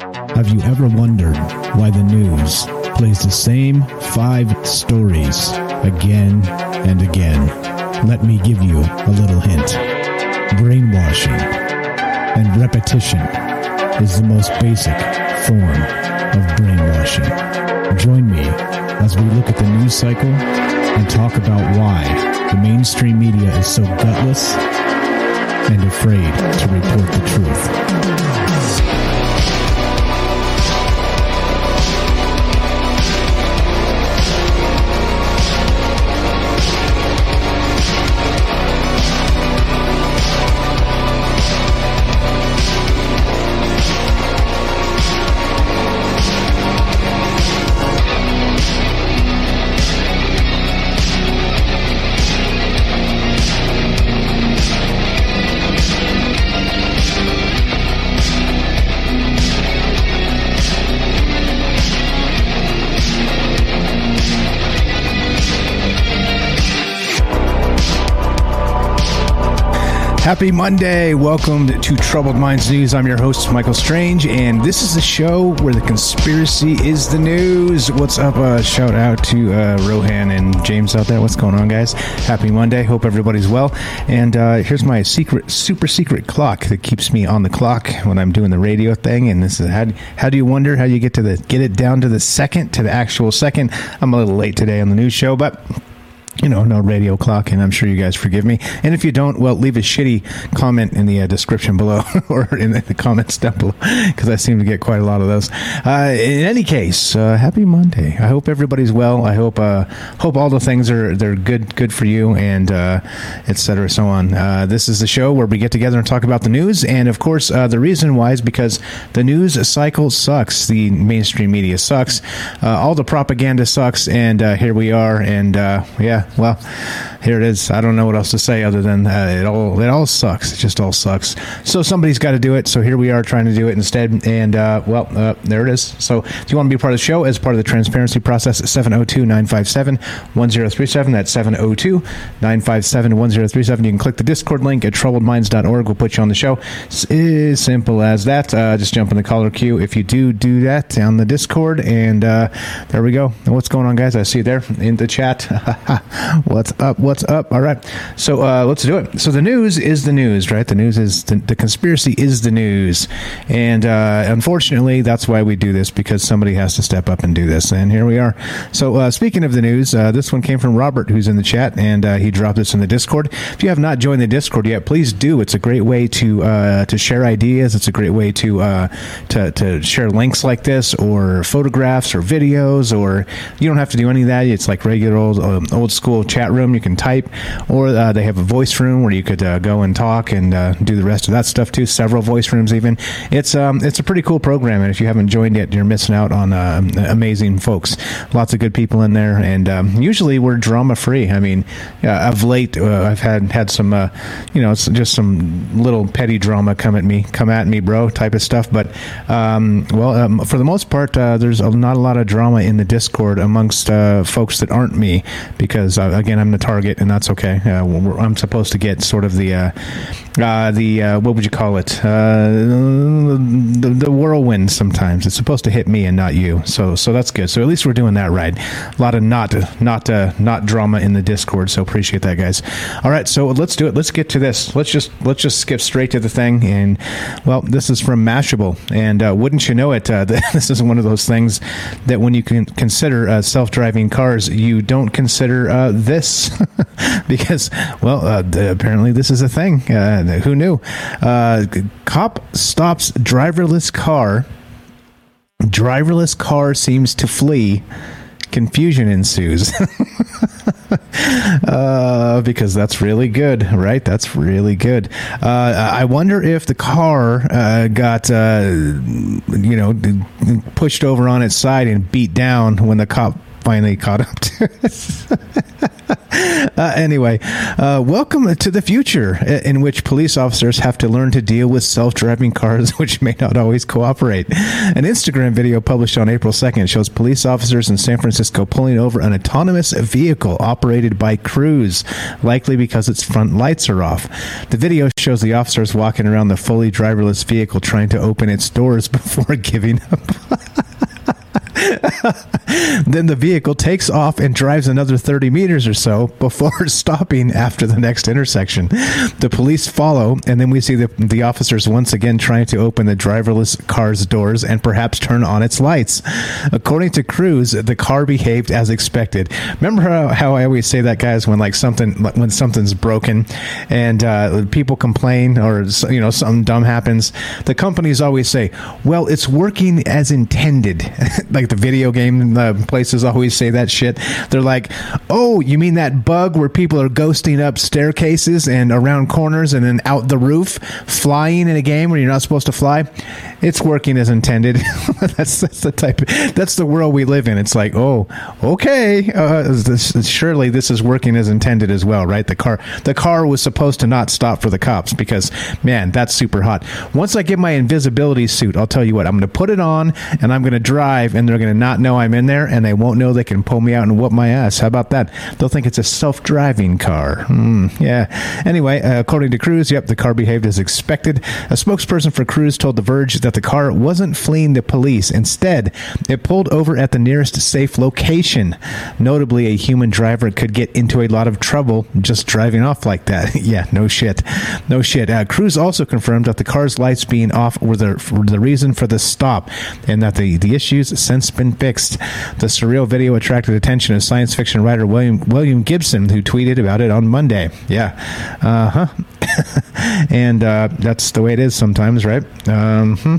Have you ever wondered why the news plays the same five stories again and again? Let me give you a little hint. Brainwashing and repetition is the most basic form of brainwashing. Join me as we look at the news cycle and talk about why the mainstream media is so gutless and afraid to report the truth. Happy Monday. Welcome to Troubled Minds News. I'm your host, Michael Strange, and this is the show where the conspiracy is the news. What's up? Uh, shout out to uh, Rohan and James out there. What's going on, guys? Happy Monday. Hope everybody's well. And uh, here's my secret, super secret clock that keeps me on the clock when I'm doing the radio thing. And this is how, how do you wonder how you get to the get it down to the second, to the actual second? I'm a little late today on the news show, but you know, no radio clock, and I'm sure you guys forgive me. And if you don't, well, leave a shitty comment in the uh, description below or in the comments down below because I seem to get quite a lot of those. Uh, in any case, uh, happy Monday. I hope everybody's well. I hope uh, hope all the things are they're good good for you and uh, et cetera, so on. Uh, this is the show where we get together and talk about the news, and of course, the reason why is because the news cycle sucks. The mainstream media sucks. all the propaganda sucks, and here we are. And yeah well, here it is. I don't know what else to say other than uh, it all it all sucks. It just all sucks. So somebody's got to do it. So here we are trying to do it instead. And uh, well, uh, there it is. So if you want to be part of the show as part of the transparency process, 702-957-1037. That's 702-957-1037. You can click the Discord link at troubledminds.org. We'll put you on the show. It's as simple as that. Uh, just jump in the caller queue if you do do that on the Discord. And uh, there we go. What's going on, guys? I see you there in the chat. What's up? What's up? All right. So uh, let's do it. So the news is the news, right? The news is the, the conspiracy is the news, and uh, unfortunately, that's why we do this because somebody has to step up and do this. And here we are. So uh, speaking of the news, uh, this one came from Robert, who's in the chat, and uh, he dropped this in the Discord. If you have not joined the Discord yet, please do. It's a great way to uh, to share ideas. It's a great way to to to share links like this, or photographs, or videos, or you don't have to do any of that. It's like regular old um, old school chat room. You can type, or uh, they have a voice room where you could uh, go and talk and uh, do the rest of that stuff too. Several voice rooms, even. It's um, it's a pretty cool program, and if you haven't joined yet, you're missing out on uh, amazing folks. Lots of good people in there, and um, usually we're drama free. I mean, of late, uh, I've had had some, uh, you know, it's just some little petty drama come at me, come at me, bro, type of stuff. But um, well, um, for the most part, there's not a lot of drama in the Discord amongst folks that aren't me because again, I'm the target, and that's okay. Uh, I'm supposed to get sort of the uh, uh, the uh, what would you call it? Uh, the, the whirlwind. Sometimes it's supposed to hit me and not you. So so that's good. So at least we're doing that right. A lot of not not uh, not drama in the Discord. So appreciate that, guys. All right, so let's do it. Let's get to this. Let's just let's just skip straight to the thing. And well, this is from Mashable, and uh, wouldn't you know it? Uh, this is one of those things that when you can consider uh, self-driving cars, you don't consider uh, this because well, uh, apparently this is a thing. Who knew? Uh, cop stops driverless car. Driverless car seems to flee. Confusion ensues. uh, because that's really good, right? That's really good. Uh, I wonder if the car uh, got, uh, you know, pushed over on its side and beat down when the cop finally caught up to it. uh, anyway, uh, welcome to the future in which police officers have to learn to deal with self driving cars, which may not always cooperate. An Instagram video published on April 2nd shows police officers in San Francisco pulling over an autonomous vehicle operated by Cruise, likely because its front lights are off. The video shows the officers walking around the fully driverless vehicle trying to open its doors before giving up. then the vehicle takes off and drives another 30 meters or so before stopping after the next intersection. The police follow, and then we see the, the officers once again trying to open the driverless car's doors and perhaps turn on its lights. According to Cruise, the car behaved as expected. Remember how, how I always say that, guys, when like something when something's broken and uh, people complain or you know something dumb happens, the companies always say, "Well, it's working as intended." like the video game uh, places always say that shit. They're like, "Oh, you mean that bug where people are ghosting up staircases and around corners and then out the roof, flying in a game where you're not supposed to fly? It's working as intended." that's that's the type. Of, that's the world we live in. It's like, oh, okay, uh, this, surely this is working as intended as well, right? The car the car was supposed to not stop for the cops because man, that's super hot. Once I get my invisibility suit, I'll tell you what, I'm going to put it on and I'm going to drive and they're going to not know I'm in there, and they won't know they can pull me out and whoop my ass. How about that? They'll think it's a self-driving car. Mm, yeah. Anyway, uh, according to Cruise, yep, the car behaved as expected. A spokesperson for Cruise told The Verge that the car wasn't fleeing the police. Instead, it pulled over at the nearest safe location. Notably, a human driver could get into a lot of trouble just driving off like that. yeah, no shit. No shit. Uh, Cruise also confirmed that the car's lights being off were the, were the reason for the stop and that the, the issues since been fixed. The surreal video attracted attention of science fiction writer William William Gibson, who tweeted about it on Monday. Yeah, uh huh. and uh, that's the way it is sometimes, right? Um, hmm.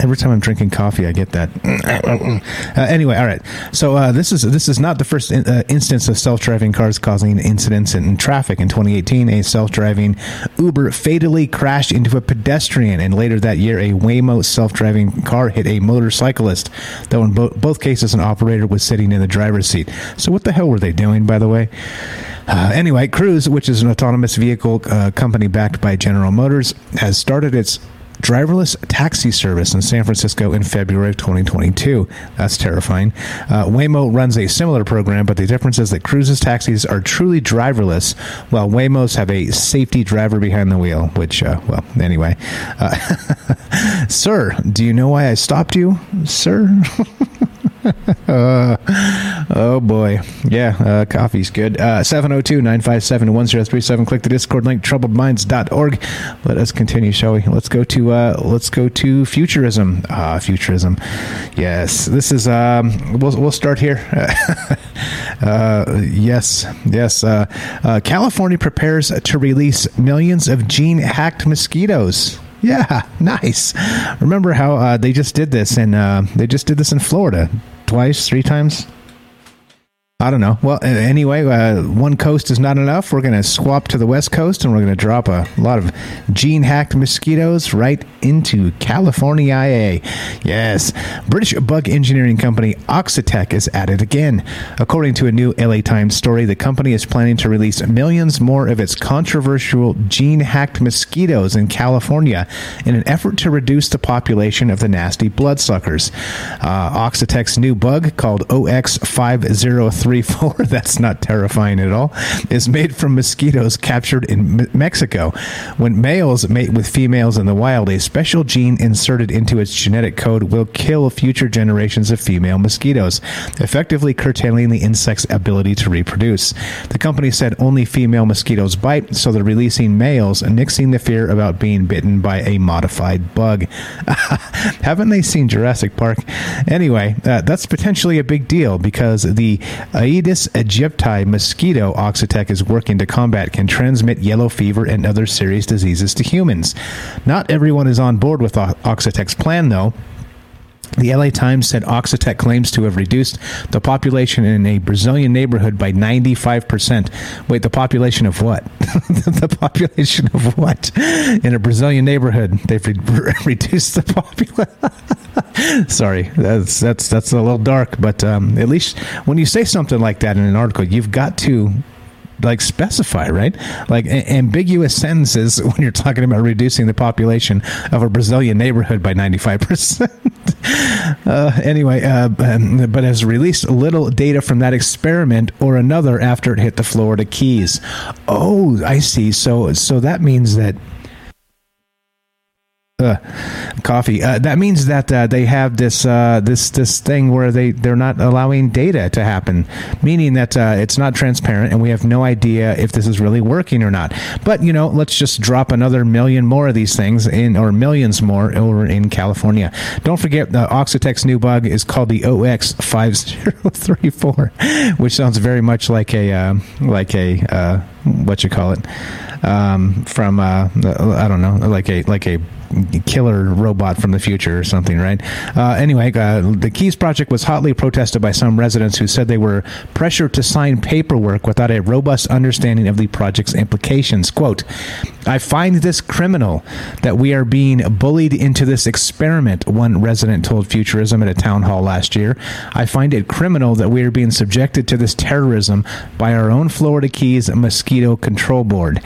Every time I'm drinking coffee, I get that. uh, anyway, all right. So uh, this is this is not the first in, uh, instance of self-driving cars causing incidents in, traffic. In 2018, a self-driving Uber fatally crashed into a pedestrian, and later that year, a Waymo self-driving car hit a motorcyclist. Though in bo- both cases, an operator was sitting in the driver's seat. So what the hell were they doing, by the way? Uh, anyway, Cruise, which is an autonomous vehicle uh, company backed by General Motors, has started its driverless taxi service in San Francisco in February of 2022. That's terrifying. Uh, Waymo runs a similar program, but the difference is that Cruise's taxis are truly driverless, while Waymo's have a safety driver behind the wheel, which, uh, well, anyway. Uh, sir, do you know why I stopped you, sir? uh, oh boy. Yeah, uh, coffee's good. Uh, 702 957 1037. Click the Discord link, troubledminds.org. Let us continue, shall we? Let's go to uh, let's go to futurism. Ah, futurism. Yes, this is. Um, we'll we'll start here. uh, yes, yes. Uh, California prepares to release millions of gene hacked mosquitoes. Yeah, nice. Remember how uh, they just did this and uh, they just did this in Florida twice, three times. I don't know. Well, anyway, uh, one coast is not enough. We're going to swap to the west coast and we're going to drop a lot of gene hacked mosquitoes right into California. IA. Yes. British bug engineering company Oxitec is at it again. According to a new LA Times story, the company is planning to release millions more of its controversial gene hacked mosquitoes in California in an effort to reduce the population of the nasty bloodsuckers. Uh, Oxitec's new bug called OX503 0034, that's not terrifying at all, is made from mosquitoes captured in Mexico. When males mate with females in the wild, a special gene inserted into its genetic code will kill future generations of female mosquitoes, effectively curtailing the insect's ability to reproduce. The company said only female mosquitoes bite, so they're releasing males, nixing the fear about being bitten by a modified bug. Haven't they seen Jurassic Park? Anyway, uh, that's potentially a big deal because the Aedes aegypti mosquito Oxitec is working to combat can transmit yellow fever and other serious diseases to humans. Not everyone is on board with Oxitec's plan, though. The LA Times said Oxitec claims to have reduced the population in a Brazilian neighborhood by 95%. Wait, the population of what? the population of what? In a Brazilian neighborhood, they've re- reduced the population. Sorry, that's that's that's a little dark, but um, at least when you say something like that in an article, you've got to like specify, right? Like a- ambiguous sentences when you're talking about reducing the population of a Brazilian neighborhood by 95%. uh, anyway, uh, um, but has released little data from that experiment or another after it hit the Florida Keys. Oh, I see. So, so that means that uh, coffee. Uh, that means that uh, they have this uh, this this thing where they they're not allowing data to happen, meaning that uh, it's not transparent, and we have no idea if this is really working or not. But you know, let's just drop another million more of these things in, or millions more over in California. Don't forget, the Oxitec's new bug is called the OX five zero three four, which sounds very much like a uh, like a what you call it um, from I don't know, like a like a killer robot from the future or something, right? Uh, anyway, uh, the Keys project was hotly protested by some residents who said they were pressured to sign paperwork without a robust understanding of the project's implications. Quote, I find this criminal that we are being bullied into this experiment, one resident told Futurism at a town hall last year. I find it criminal that we are being subjected to this terrorism by our own Florida Keys Mosquito Control Board.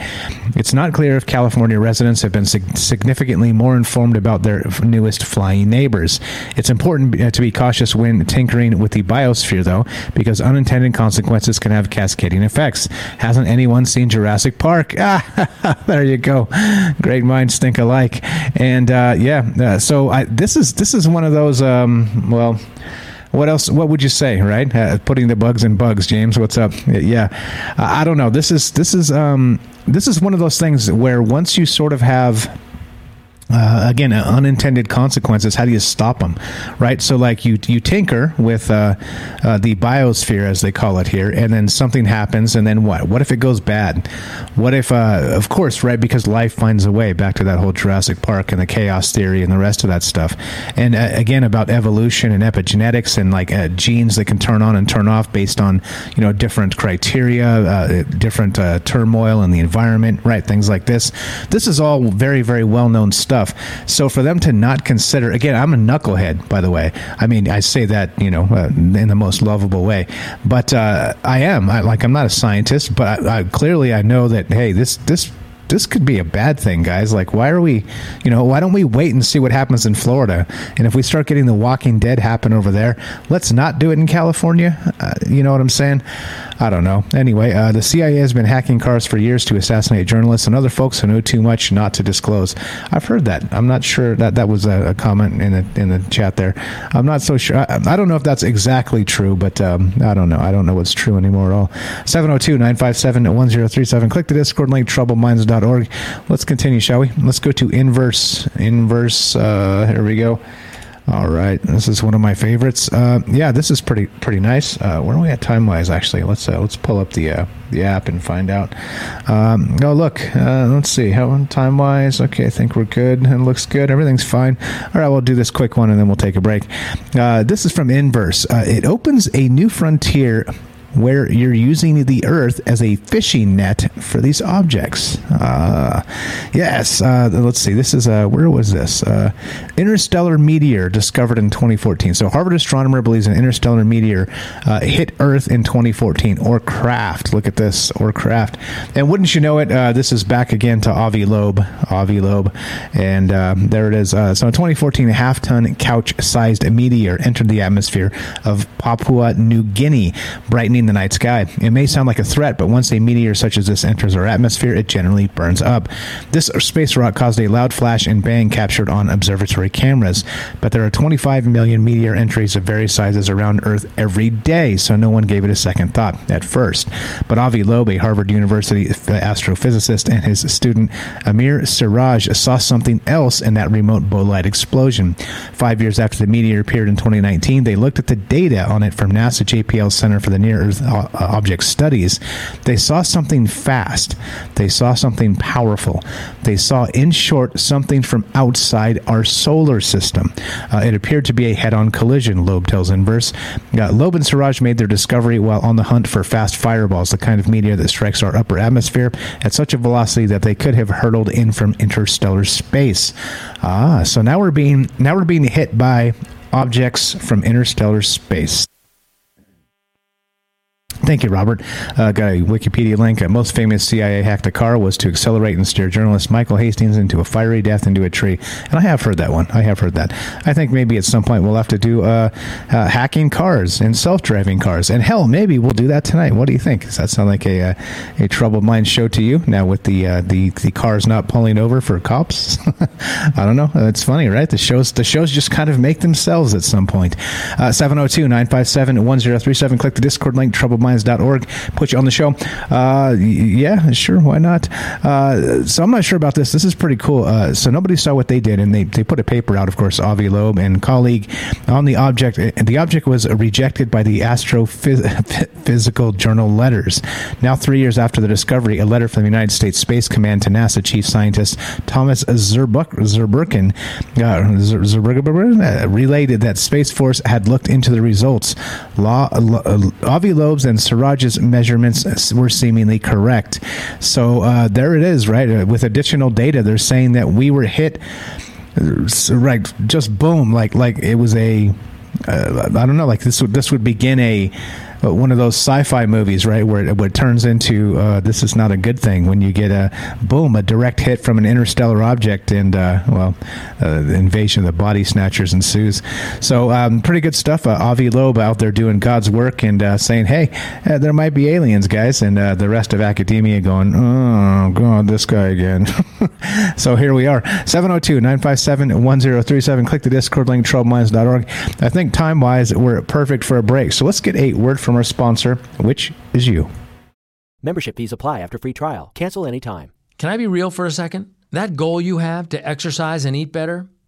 It's not clear if California residents have been significantly more informed about their newest flying neighbors. It's important uh, to be cautious when tinkering with the biosphere, though, because unintended consequences can have cascading effects. Hasn't anyone seen Jurassic Park? Ah, there you go. Great minds think alike. And uh, yeah, uh, so I, this is this is one of those. Um, well what else? What would you say? Right? Uh, putting the bugs in bugs, James. What's up? Yeah, I don't know. This is this is um, this is one of those things where once you sort of have uh, again uh, unintended consequences. How do you stop them right? So like you you tinker with uh, uh, the biosphere as they call it here and then something happens and then what? What if it goes bad? What if uh, of course right because life finds a way back to that whole Jurassic Park and the chaos theory and the rest of that stuff. And uh, again about evolution and epigenetics and like genes that can turn on and turn off based on you know different criteria different turmoil in the environment right things like this. This is all very very well known stuff stuff. So for them to not consider, again, I'm a knucklehead, by the way. I mean, I say that you know uh, in the most lovable way, but uh, I am. I, like I'm not a scientist, but I, I, clearly I know that hey, this this this could be a bad thing, guys. Like, why are we, you know, why don't we wait and see what happens in Florida? And if we start getting The Walking Dead happen over there, let's not do it in California. Uh, you know what I'm saying? I don't know. Anyway, uh, the CIA has been hacking cars for years to assassinate journalists and other folks who know too much not to disclose. I've heard that. I'm not sure that that was a, a comment in the in the chat there. I'm not so sure. I, I don't know if that's exactly true, but um, I don't know. I don't know what's true anymore at all. 702 957 1037. Click the Discord link, troubledminds.org. Let's continue, shall we? Let's go to inverse. Inverse. Uh, here we go. All right, this is one of my favorites. Uh, yeah, this is pretty pretty nice. Uh, where are we at time wise? Actually, let's uh, let's pull up the uh, the app and find out. Um, oh, look, uh, let's see how time wise. Okay, I think we're good. It looks good. Everything's fine. All right, we'll do this quick one and then we'll take a break. Uh, this is from Inverse. it opens a new frontier where you're using the Earth as a fishing net for these objects. Uh, yes, uh, let's see. This is uh, where was this? Uh, interstellar meteor discovered in 2014. So Harvard astronomer believes an interstellar meteor uh, hit Earth in 2014. Or craft. Look at this. Or craft. And wouldn't you know it? Uh, this is back again to Avi Loeb. Avi Loeb, and there it is. so in 2014, a half-ton couch-sized meteor entered the atmosphere of Papua New Guinea, brightening the night sky. It may sound like a threat, but once a meteor such as this enters our atmosphere, it generally burns up. This space rock caused a loud flash and bang captured on observatory cameras, but there are 25 million meteor entries of various sizes around Earth every day, so no one gave it a second thought at first. But Avi Loeb, a Harvard University astrophysicist, and his student Amir Siraj saw something else in that remote bolide explosion. Five years after the meteor appeared in 2019, they looked at the data on it from NASA JPL Center for the Near Earth uh, Object Studies. They saw something fast. They saw something powerful. They saw, in short, something from outside our solar system. Uh, it appeared to be a head on collision, Loeb tells Inverse. Uh, Loeb and Siraj made their discovery while on the hunt for fast fireballs, the kind of meteor that strikes our upper atmosphere at such a velocity that they could have hurtled in from interstellar space. Ah, so now we're being now we're being hit by objects from interstellar space. Thank you, Robert. Uh, got a Wikipedia link. A most famous CIA hack a car was to accelerate and steer journalist Michael Hastings into a fiery death into a tree. And I have heard that one. I have heard that. I think maybe at some point we'll have to do uh, uh, hacking cars and self-driving cars. And hell, maybe we'll do that tonight. What do you think? Does that sound like a uh, a troubled mind show to you? Now with the uh, the the cars not pulling over for cops. I don't know. It's funny, right? The shows the shows just kind of make themselves at some point. Uh, 702-957-1037. Click the Discord link. Troubled mind minds.org. Put you on the show. Uh, yeah, sure. Why not? Uh, so I'm not sure about this. This is pretty cool. Uh, so nobody saw what they did, and they, they put a paper out, of course, Avi Loeb and colleague on the object. The object was rejected by the Astrophysical Journal letters. Now, three years after the discovery, a letter from the United States Space Command to NASA Chief Scientist Thomas Zurbuchen uh, related that Space Force had looked into the results. Law, uh, Avi Loeb's and Siraj's measurements were seemingly correct. So uh, there it is, right? Uh, with additional data, they're saying that we were hit, right? Just boom, like like it was a. Uh, I don't know, like this would this would begin a one of those sci-fi movies, right, where it, where it turns into uh, this is not a good thing when you get a boom, a direct hit from an interstellar object, and uh, well, uh, the invasion of the body snatchers ensues. So um, pretty good stuff. Uh, Avi Loeb out there doing God's work and uh, saying, "Hey, there might be aliens, guys," and the rest of academia going, "Oh God, this guy again." so here we are, 702-957-1037. Click the Discord link, troubledminds.org. I think time-wise, we're perfect for a break. So let's get a word from from our sponsor, which is you. Membership fees apply after free trial. Cancel anytime. Can I be real for a second? That goal you have to exercise and eat better,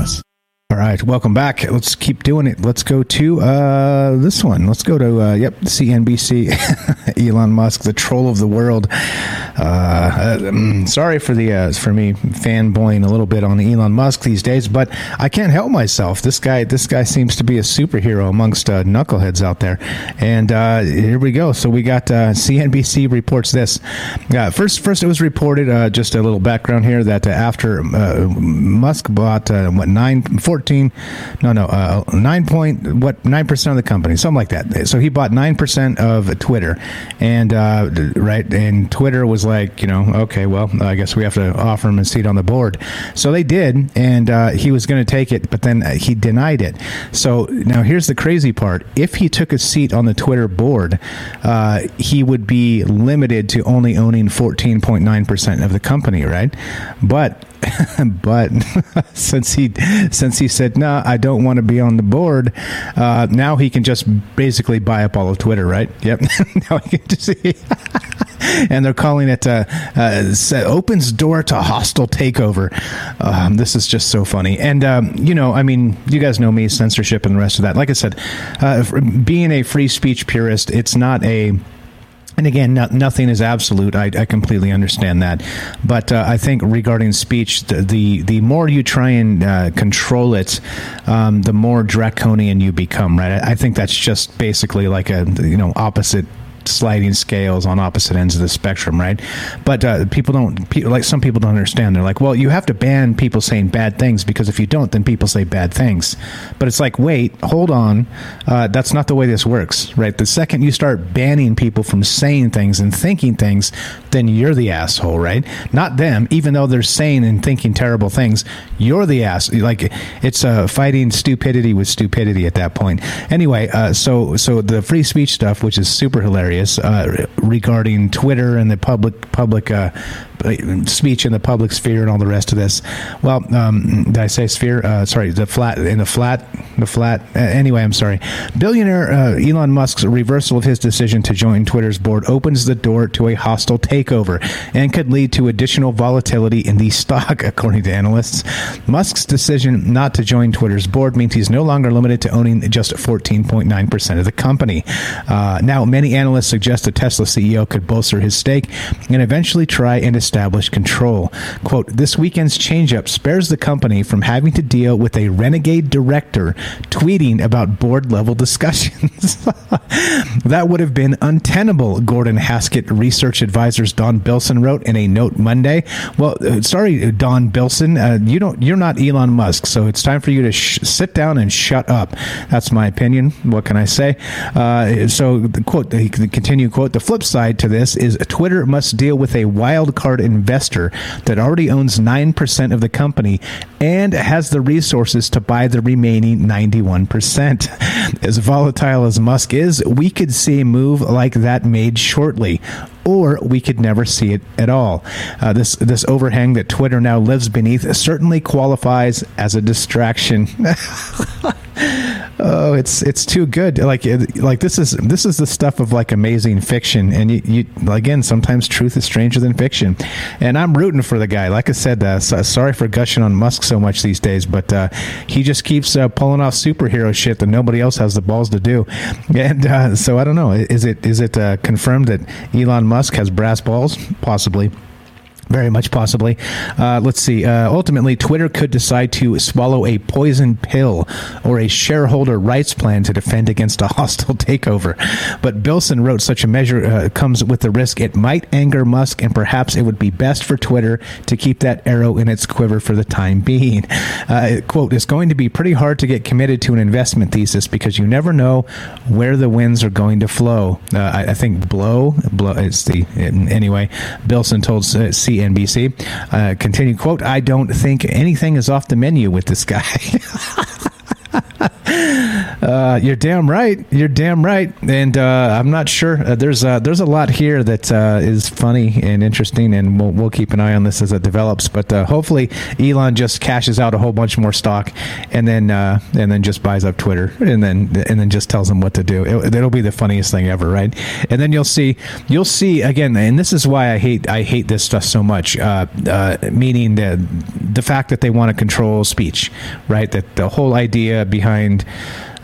us. All right, welcome back. Let's keep doing it. Let's go to uh, this one. Let's go to uh, yep, CNBC. Elon Musk, the troll of the world. Uh, um, sorry for the uh, for me fanboying a little bit on Elon Musk these days, but I can't help myself. This guy, this guy seems to be a superhero amongst uh, knuckleheads out there. And uh, here we go. So we got CNBC reports this. first, first it was reported. just a little background here that after Musk bought what nine. 14 14, no, no, uh, 9 point, what, 9% of the company, something like that. So he bought 9% of Twitter. And, uh, right, and Twitter was like, you know, okay, well, I guess we have to offer him a seat on the board. So they did, and uh, he was going to take it, but then he denied it. So now here's the crazy part. If he took a seat on the Twitter board, uh, he would be limited to only owning 14.9% of the company, right? But but since he since he said no, I don't want to be on the board, uh, now he can just basically buy up all of Twitter, right? Yep. now he can just. and they're calling it uh, uh, opens door to hostile takeover. Um, this is just so funny. And, um, you know, I mean, you guys know me, censorship and the rest of that. Like I said, uh, being a free speech purist, it's not a and again, no, nothing is absolute. I, I, completely understand that, but uh, I think regarding speech, the the, the more you try and uh, control it, um, the more draconian you become. Right? I, I think that's just basically like a you know opposite sliding scales on opposite ends of the spectrum, right? But uh, people don't people, like some people don't understand. They're like, well, you have to ban people saying bad things because if you don't, then people say bad things. But it's like, wait, hold on, uh, that's not the way this works, right? The second you start banning people from saying things and thinking things, then you're the asshole, right? Not them, even though they're saying and thinking terrible things. You're the ass. Like it's uh, fighting stupidity with stupidity at that point. Anyway, uh, so so the free speech stuff, which is super hilarious uh, regarding Twitter and the public public uh, speech in the public sphere and all the rest of this. Well, um, did I say sphere? Uh, sorry, the flat in the flat, the flat. Uh, anyway, I'm sorry. Billionaire uh, Elon Musk's reversal of his decision to join Twitter's board opens the door to a hostile takeover and could lead to additional volatility in the stock, according to analysts. Musk's decision not to join Twitter's board means he's no longer limited to owning just 14.9 percent of the company. Uh, now, many analysts suggest the Tesla CEO could bolster his stake and eventually try and establish control. Quote, this weekend's changeup spares the company from having to deal with a renegade director tweeting about board level discussions. that would have been untenable, Gordon Haskett research advisors Don Bilson wrote in a note Monday. Well, uh, sorry, Don Bilson, uh, you don't, you're not Elon Musk, so it's time for you to sh- sit down and shut up. That's my opinion. What can I say? Uh, so, the quote, the continue quote, the flip side to this is Twitter must deal with a wild card investor that already owns 9% of the company and has the resources to buy the remaining 91%. As volatile as Musk is, we could see a move like that made shortly or we could never see it at all. Uh, this this overhang that Twitter now lives beneath certainly qualifies as a distraction. oh, it's it's too good. Like like this is this is the stuff of like amazing fiction, and you, you again sometimes truth is stranger than fiction. And I'm rooting for the guy. Like I said, uh, so, sorry for gushing on Musk so much these days, but uh, he just keeps uh, pulling off superhero shit that nobody else has the balls to do. And uh, so I don't know. Is it is it uh, confirmed that Elon Musk has brass balls? Possibly. Very much possibly. Uh, let's see. Uh, ultimately, Twitter could decide to swallow a poison pill or a shareholder rights plan to defend against a hostile takeover. But Bilson wrote such a measure uh, comes with the risk it might anger Musk, and perhaps it would be best for Twitter to keep that arrow in its quiver for the time being. Uh, quote, it's going to be pretty hard to get committed to an investment thesis because you never know where the winds are going to flow. Uh, I, I, think blow, blow is the, anyway, Bilson told uh, C CNBC. Uh, quote, I don't think anything is off the menu with this guy. Uh, you're damn right. You're damn right. And uh, I'm not sure. Uh, there's there's a lot here that uh, is funny and interesting, and we'll, we'll keep an eye on this as it develops. But uh, hopefully, Elon just cashes out a whole bunch more stock, and then uh, and then just buys up Twitter, and then and then just tells them what to do. It, it'll be the funniest thing ever, right? And then you'll see you'll see again, and this is why I hate I hate this stuff so much. Meaning the the fact that they want to control speech, right? That the whole idea behind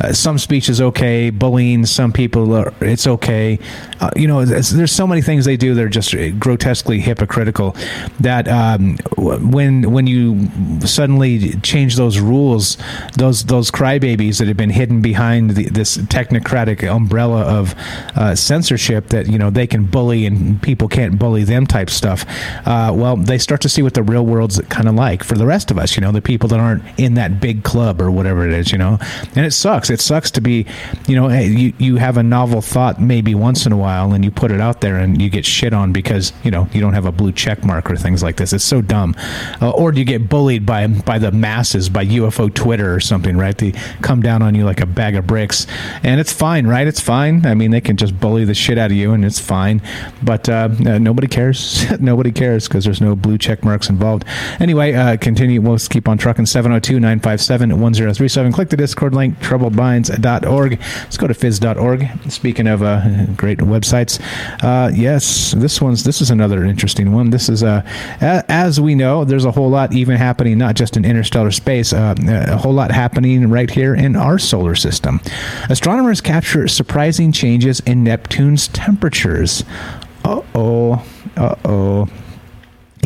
uh, some speech is okay. Bullying some people, are, it's okay. Uh, you know, there's, so many things they do that are just grotesquely hypocritical. That um, when when you suddenly change those rules, those those crybabies that have been hidden behind the, this technocratic umbrella of uh, censorship, that you know they can bully and people can't bully them type stuff. Uh, well, they start to see what the real world's kind of like for the rest of us. You know, the people that aren't in that big club or whatever it is. You know, and it sucks sucks. It sucks to be, you know, hey, you, you have a novel thought maybe once in a while and you put it out there and you get shit on because, you know, you don't have a blue check mark or things like this. It's so dumb. Uh, or do you get bullied by by the masses, by UFO Twitter or something, right? They come down on you like a bag of bricks. And it's fine, right? It's fine. I mean, they can just bully the shit out of you and it's fine. But uh, uh nobody cares. nobody cares because there's no blue check marks involved. Anyway, uh, continue. We'll keep on trucking 702 957 1037. Click the Discord link, troubled minds.org. Let's go to phys.org. Speaking of uh, great websites, uh, yes, this one's this is another interesting one. This is uh, as we know, there's a whole lot even happening, not just in interstellar space, uh, a whole lot happening right here in our solar system. Astronomers capture surprising changes in Neptune's temperatures. Uh oh. Uh oh.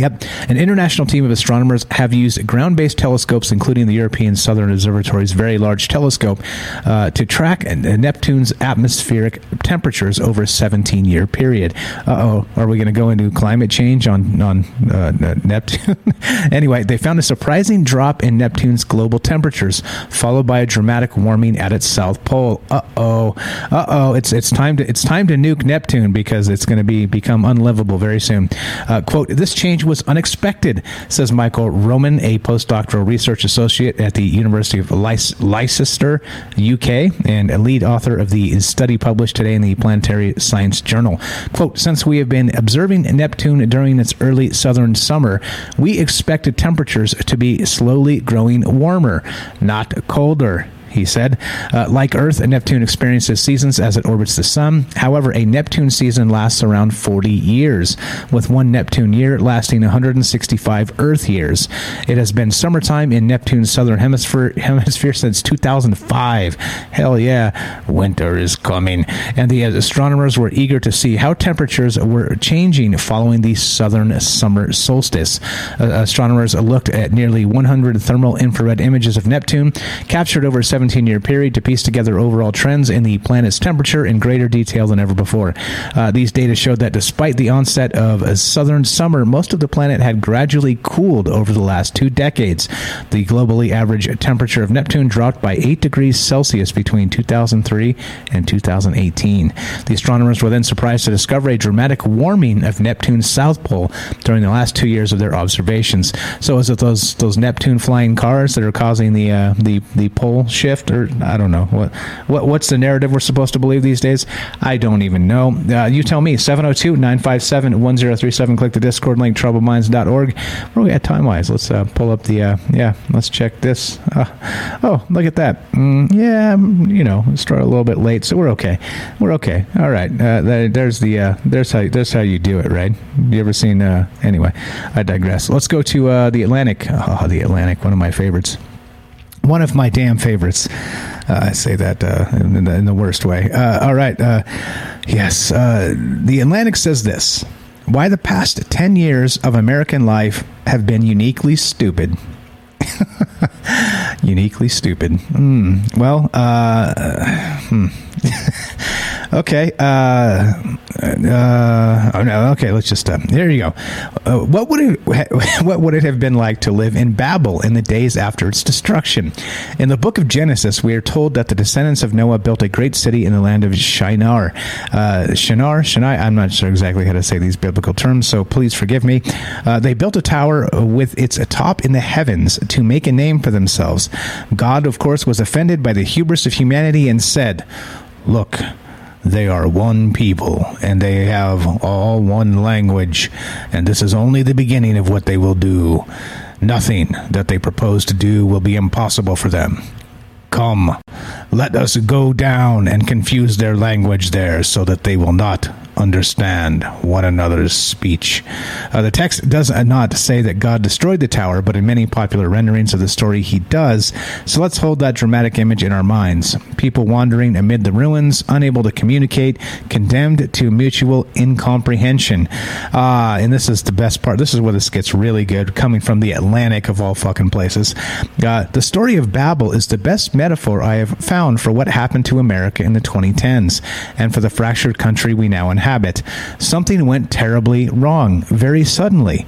Yep. An international team of astronomers have used ground based telescopes, including the European Southern Observatory's Very Large Telescope, uh, to track Neptune's atmospheric temperatures over a 17 year period. Uh oh. Are we going to go into climate change on, on uh, Neptune? anyway, they found a surprising drop in Neptune's global temperatures, followed by a dramatic warming at its south pole. Uh oh. Uh oh. It's, it's, time to, it's time to nuke Neptune because it's going to be become unlivable very soon. Uh, quote, this change was unexpected, says Michael Roman, a postdoctoral research associate at the University of Leicester, UK, and a lead author of the study published today in the Planetary Science Journal. Quote, since we have been observing Neptune during its early southern summer, we expected temperatures to be slowly growing warmer, not colder he said. Uh, like Earth, Neptune experiences seasons as it orbits the Sun. However, a Neptune season lasts around 40 years, with one Neptune year lasting 165 Earth years. It has been summertime in Neptune's southern hemisphere, hemisphere since 2005. Hell yeah, winter is coming. And the astronomers were eager to see how temperatures were changing following the southern summer solstice. Uh, astronomers looked at nearly 100 thermal infrared images of Neptune, captured over 7 17 year period to piece together overall trends in the planet's temperature in greater detail than ever before. Uh, these data showed that despite the onset of a southern summer, most of the planet had gradually cooled over the last two decades. The globally average temperature of Neptune dropped by 8 degrees Celsius between 2003 and 2018. The astronomers were then surprised to discover a dramatic warming of Neptune's south pole during the last two years of their observations. So, is it those those Neptune flying cars that are causing the uh, the the pole shift? Shift, or I don't know what what what's the narrative we're supposed to believe these days. I don't even know. Uh, you tell me. 702-957-1037. Click the Discord link. TroubledMinds.org. Where are we at time wise? Let's uh, pull up the uh, yeah. Let's check this. Uh, oh, look at that. Mm, yeah, you know, start a little bit late, so we're okay. We're okay. All right. Uh, there's the uh, there's how there's how you do it, right? You ever seen? anyway, I digress. Let's go to the Atlantic. Oh, the Atlantic, one of my favorites one of my damn favorites. Uh, I say that uh, in, the, in, the, worst way. Uh, all right. Uh, yes. Uh, the Atlantic says this Why the past 10 years of American life have been uniquely stupid. uniquely stupid. Mm. Well, uh, hmm. Okay. Uh, uh, oh no. Okay. Let's just. Uh, there you go. Uh, what would it What would it have been like to live in Babel in the days after its destruction? In the book of Genesis, we are told that the descendants of Noah built a great city in the land of Shinar. Uh, Shinar, Shinar. I'm not sure exactly how to say these biblical terms, so please forgive me. Uh, they built a tower with its top in the heavens to make a name for themselves. God, of course, was offended by the hubris of humanity and said, "Look." They are one people, and they have all one language, and this is only the beginning of what they will do. Nothing that they propose to do will be impossible for them. Come, let us go down and confuse their language there so that they will not understand one another's speech. Uh, the text does not say that God destroyed the tower, but in many popular renderings of the story, he does. So let's hold that dramatic image in our minds. People wandering amid the ruins, unable to communicate, condemned to mutual incomprehension. Ah, uh, and this is the best part. This is where this gets really good, coming from the Atlantic of all fucking places. Uh, the story of Babel is the best metaphor I have found for what happened to America in the 2010s and for the fractured country we now inhabit. Something went terribly wrong very suddenly.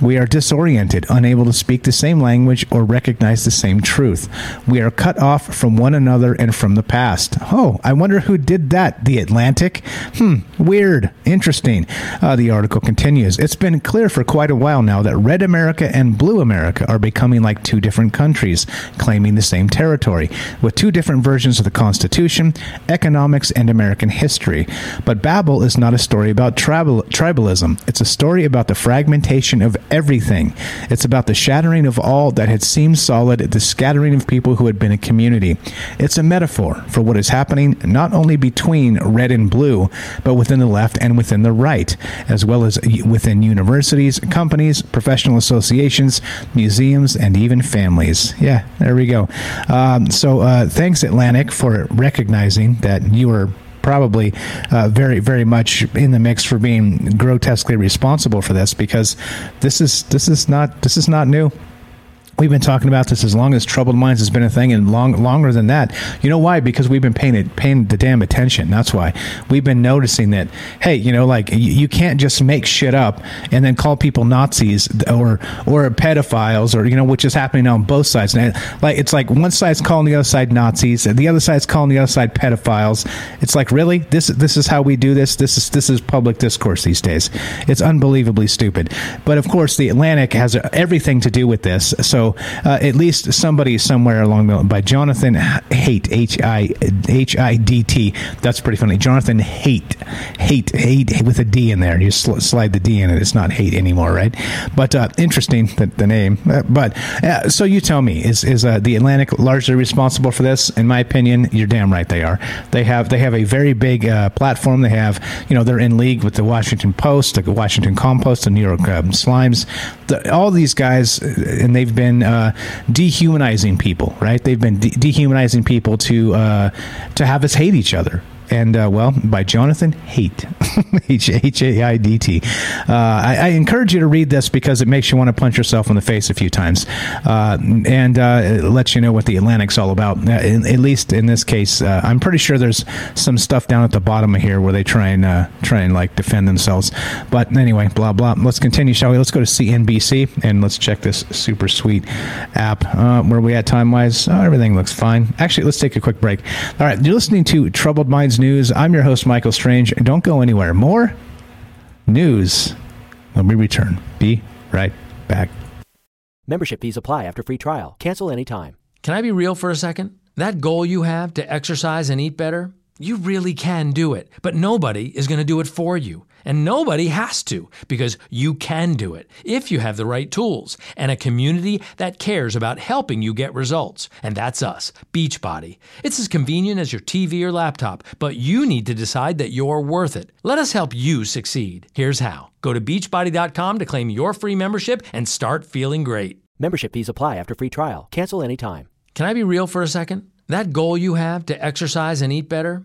We are disoriented, unable to speak the same language or recognize the same truth. We are cut off from one another and from the past. Oh, I wonder who did that. The Atlantic? Hmm, weird. Interesting. Uh, the article continues. It's been clear for quite a while now that Red America and Blue America are becoming like two different countries, claiming the same territory, with two different versions of the Constitution, economics, and American history. But Babel is not a story about tribal, tribalism. It's a story about the fragmentation of everything. It's about the shattering of all that had seemed solid, the scattering of people who had been a community. It's a metaphor for what is happening not only between red and blue, but within the left and within the right, as well as within universities, companies, professional associations, museums, and even families. Yeah, there we go. Um, so uh, thanks, Atlantic, for recognizing that you were probably uh, very, very much in the mix for being grotesquely responsible for this because this is this is not this is not new. We've been talking about this as long as troubled minds has been a thing, and long longer than that. You know why? Because we've been paying it, paying the damn attention. That's why we've been noticing that. Hey, you know, like you, you can't just make shit up and then call people Nazis or or pedophiles or you know, which is happening on both sides. And like it's like one side's calling the other side Nazis, and the other side's calling the other side pedophiles. It's like really this this is how we do this. This is this is public discourse these days. It's unbelievably stupid. But of course, the Atlantic has everything to do with this. So uh, at least somebody somewhere along the by Jonathan Haidt H I H I D T. That's pretty funny. Jonathan Haidt Haidt Haidt with a D in there. You sl- slide the D in it. It's not hate anymore, right? But uh, interesting the, the name. Uh, but uh, so you tell me, is is uh, the Atlantic largely responsible for this? In my opinion, you're damn right they are. They have they have a very big platform. They have you know they're in league with the Washington Post, the Washington Compost, the New York um, Slimes. The, all these guys, and they've been uh, dehumanizing people, right? They've been de- dehumanizing people to uh, to have us hate each other and uh, well, by Jonathan Haidt, H H A I D T. Uh, I, I encourage you to read this because it makes you want to punch yourself in the face a few times, uh, and uh, lets you know what the Atlantic's all about. Uh, in, at least in this case, I'm pretty sure there's some stuff down at the bottom of here where they try and try and like defend themselves. But anyway, blah blah. Let's continue, shall we? Let's go to CNBC and let's check this super sweet app. where we at time wise? Oh, everything looks fine. Actually, let's take a quick break. All right, you're listening to Troubled Minds News. I'm your host, Michael Strange. Don't go anywhere. More news when we return. Be right back. Membership fees apply after free trial. Cancel anytime. Can I be real for a second? That goal you have to exercise and eat better, you really can do it, but nobody is going to do it for you. And nobody has to because you can do it if you have the right tools and a community that cares about helping you get results. And that's us, Beachbody. It's as convenient as your TV or laptop, but you need to decide that you're worth it. Let us help you succeed. Here's how go to beachbody.com to claim your free membership and start feeling great. Membership fees apply after free trial. Cancel anytime. Can I be real for a second? That goal you have to exercise and eat better?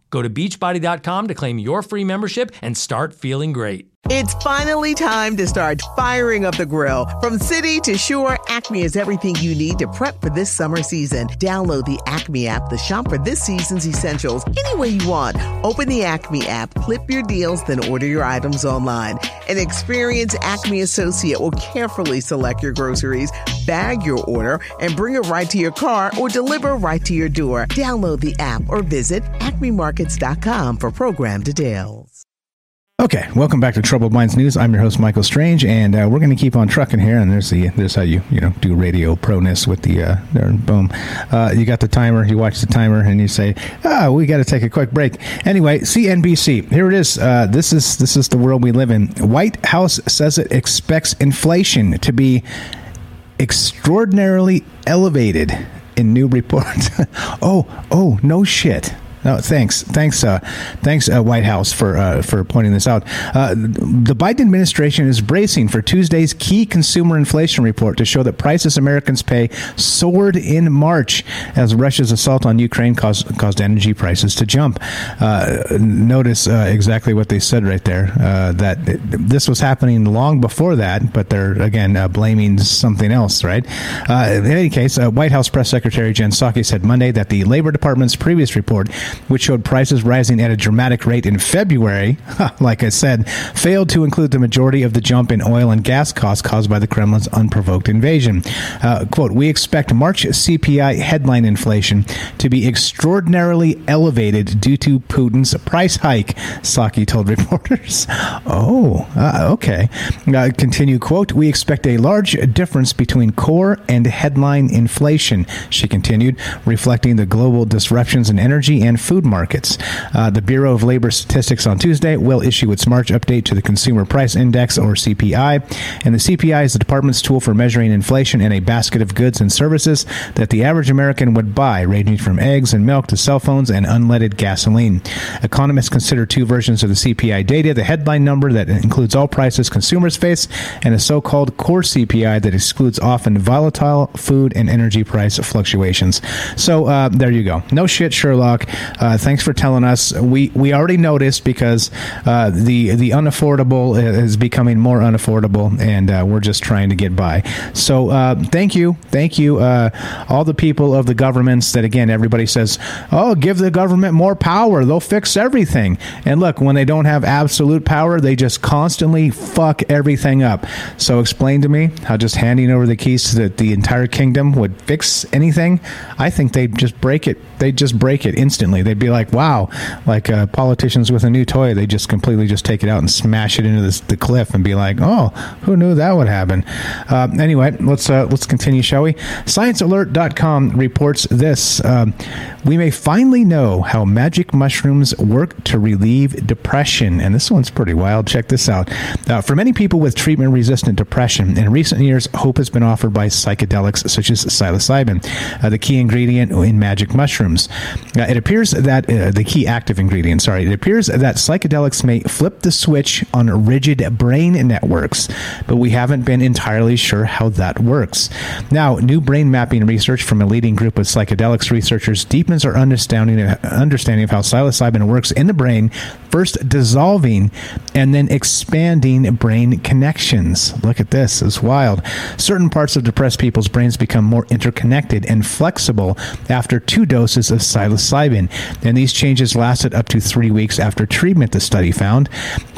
go to beachbody.com to claim your free membership and start feeling great. It's finally time to start firing up the grill. From city to shore, Acme is everything you need to prep for this summer season. Download the Acme app to shop for this season's essentials any way you want. Open the Acme app, clip your deals, then order your items online. An experienced Acme associate will carefully select your groceries, bag your order, and bring it right to your car or deliver right to your door. Download the app or visit acmemarkets.com for program details. Okay, welcome back to Troubled Minds News. I'm your host Michael Strange, and uh, we're going to keep on trucking here. And there's the there's how you you know do radio proness with the uh, there, boom. Uh, you got the timer. You watch the timer, and you say, "Ah, we got to take a quick break." Anyway, CNBC. Here it is. Uh, this is this is the world we live in. White House says it expects inflation to be extraordinarily elevated in new reports. oh, oh, no shit. No, thanks, thanks, uh, thanks, uh, White House for uh, for pointing this out. Uh, the Biden administration is bracing for Tuesday's key consumer inflation report to show that prices Americans pay soared in March as Russia's assault on Ukraine caused caused energy prices to jump. Uh, notice uh, exactly what they said right there that this was happening long before that, but they're again blaming something else, right? in any case, White House press secretary Jen Psaki said Monday that the Labor Department's previous report which showed prices rising at a dramatic rate in February, like I said, failed to include the majority of the jump in oil and gas costs caused by the Kremlin's unprovoked invasion. Uh, quote, we expect March CPI headline inflation to be extraordinarily elevated due to Putin's price hike, Psaki told reporters. oh, uh, okay. Uh, continue, quote, we expect a large difference between core and headline inflation, she continued, reflecting the global disruptions in energy and food markets. Uh, the Bureau of Labor Statistics on Tuesday will issue its March update to the Consumer Price Index, or CPI. And the CPI is the department's tool for measuring inflation in a basket of goods and services that the average American would buy, ranging from eggs and milk to cell phones and unleaded gasoline. Economists consider two versions of the CPI data the headline number that includes all prices consumers face, and a so called core CPI that excludes often volatile food and energy price fluctuations. So uh, there you go. No shit, Sherlock. Uh, thanks for telling us. We we already noticed because uh, the the unaffordable is becoming more unaffordable, and uh, we're just trying to get by. So uh, thank you, thank you, uh, all the people of the governments that again everybody says, oh, give the government more power, they'll fix everything. And look, when they don't have absolute power, they just constantly fuck everything up. So explain to me how just handing over the keys to the, the entire kingdom would fix anything. I think they'd just break it. They'd just break it instantly. They they'd be like, "Wow!" Like uh, politicians with a new toy, they just completely just take it out and smash it into the cliff and be like, "Oh, who knew that would happen?" Uh, anyway, let's uh, let's continue, shall we? ScienceAlert.com reports this: um, We may finally know how magic mushrooms work to relieve depression, and this one's pretty wild. Check this out. Uh, for many people with treatment-resistant depression, in recent years, hope has been offered by psychedelics such as psilocybin, uh, the key ingredient in magic mushrooms. Uh, it appears that uh, the key active ingredient, sorry, it appears that psychedelics may flip the switch on rigid brain networks, but we haven't been entirely sure how that works. Now, new brain mapping research from a leading group of psychedelics researchers deepens our understanding understanding of how psilocybin works in the brain, first dissolving and then expanding brain connections. Look at this, it's wild. Certain parts of depressed people's brains become more interconnected and flexible after two doses of psilocybin and these changes lasted up to three weeks after treatment, the study found.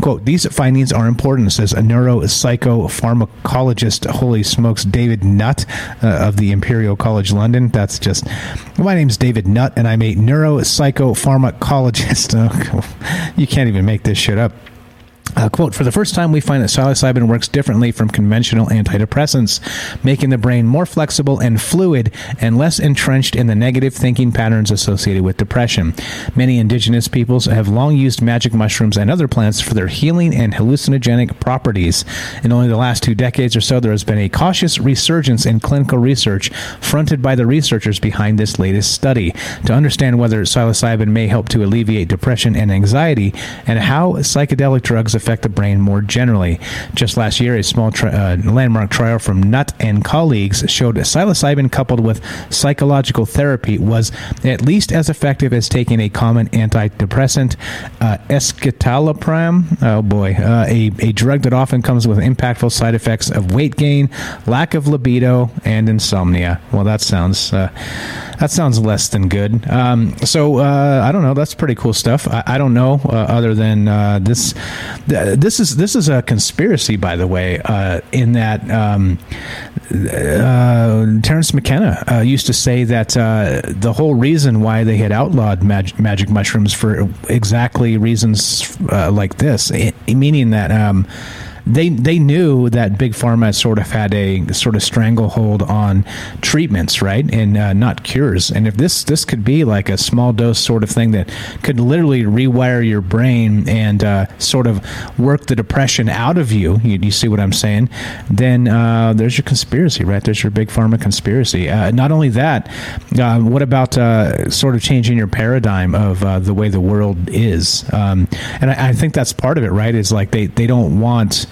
Quote, these findings are important, says a neuropsychopharmacologist, holy smokes, David Nutt uh, of the Imperial College London. That's just, my name's David Nutt, and I'm a neuropsychopharmacologist. you can't even make this shit up. Uh, quote, for the first time, we find that psilocybin works differently from conventional antidepressants, making the brain more flexible and fluid and less entrenched in the negative thinking patterns associated with depression. Many indigenous peoples have long used magic mushrooms and other plants for their healing and hallucinogenic properties. In only the last two decades or so, there has been a cautious resurgence in clinical research fronted by the researchers behind this latest study to understand whether psilocybin may help to alleviate depression and anxiety and how psychedelic drugs affect the brain more generally. Just last year, a small tri- uh, landmark trial from Nutt and colleagues showed psilocybin coupled with psychological therapy was at least as effective as taking a common antidepressant, uh, escitalopram. Oh boy, uh, a, a drug that often comes with impactful side effects of weight gain, lack of libido, and insomnia. Well, that sounds uh, that sounds less than good. Um, so uh, I don't know. That's pretty cool stuff. I, I don't know uh, other than uh, this. Th- This is this is a conspiracy, by the way. Uh, in that um, uh, Terence McKenna uh, used to say that uh, the whole reason why they had outlawed mag- magic mushrooms for exactly reasons uh, like this, meaning that. Um, they they knew that big pharma sort of had a sort of stranglehold on treatments, right, and uh, not cures. And if this this could be like a small dose sort of thing that could literally rewire your brain and uh, sort of work the depression out of you, you, you see what I'm saying? Then uh, there's your conspiracy, right? There's your big pharma conspiracy. Uh, not only that, uh, what about uh, sort of changing your paradigm of the way the world is? Um, and I, I think that's part of it, right? Is like they they don't want.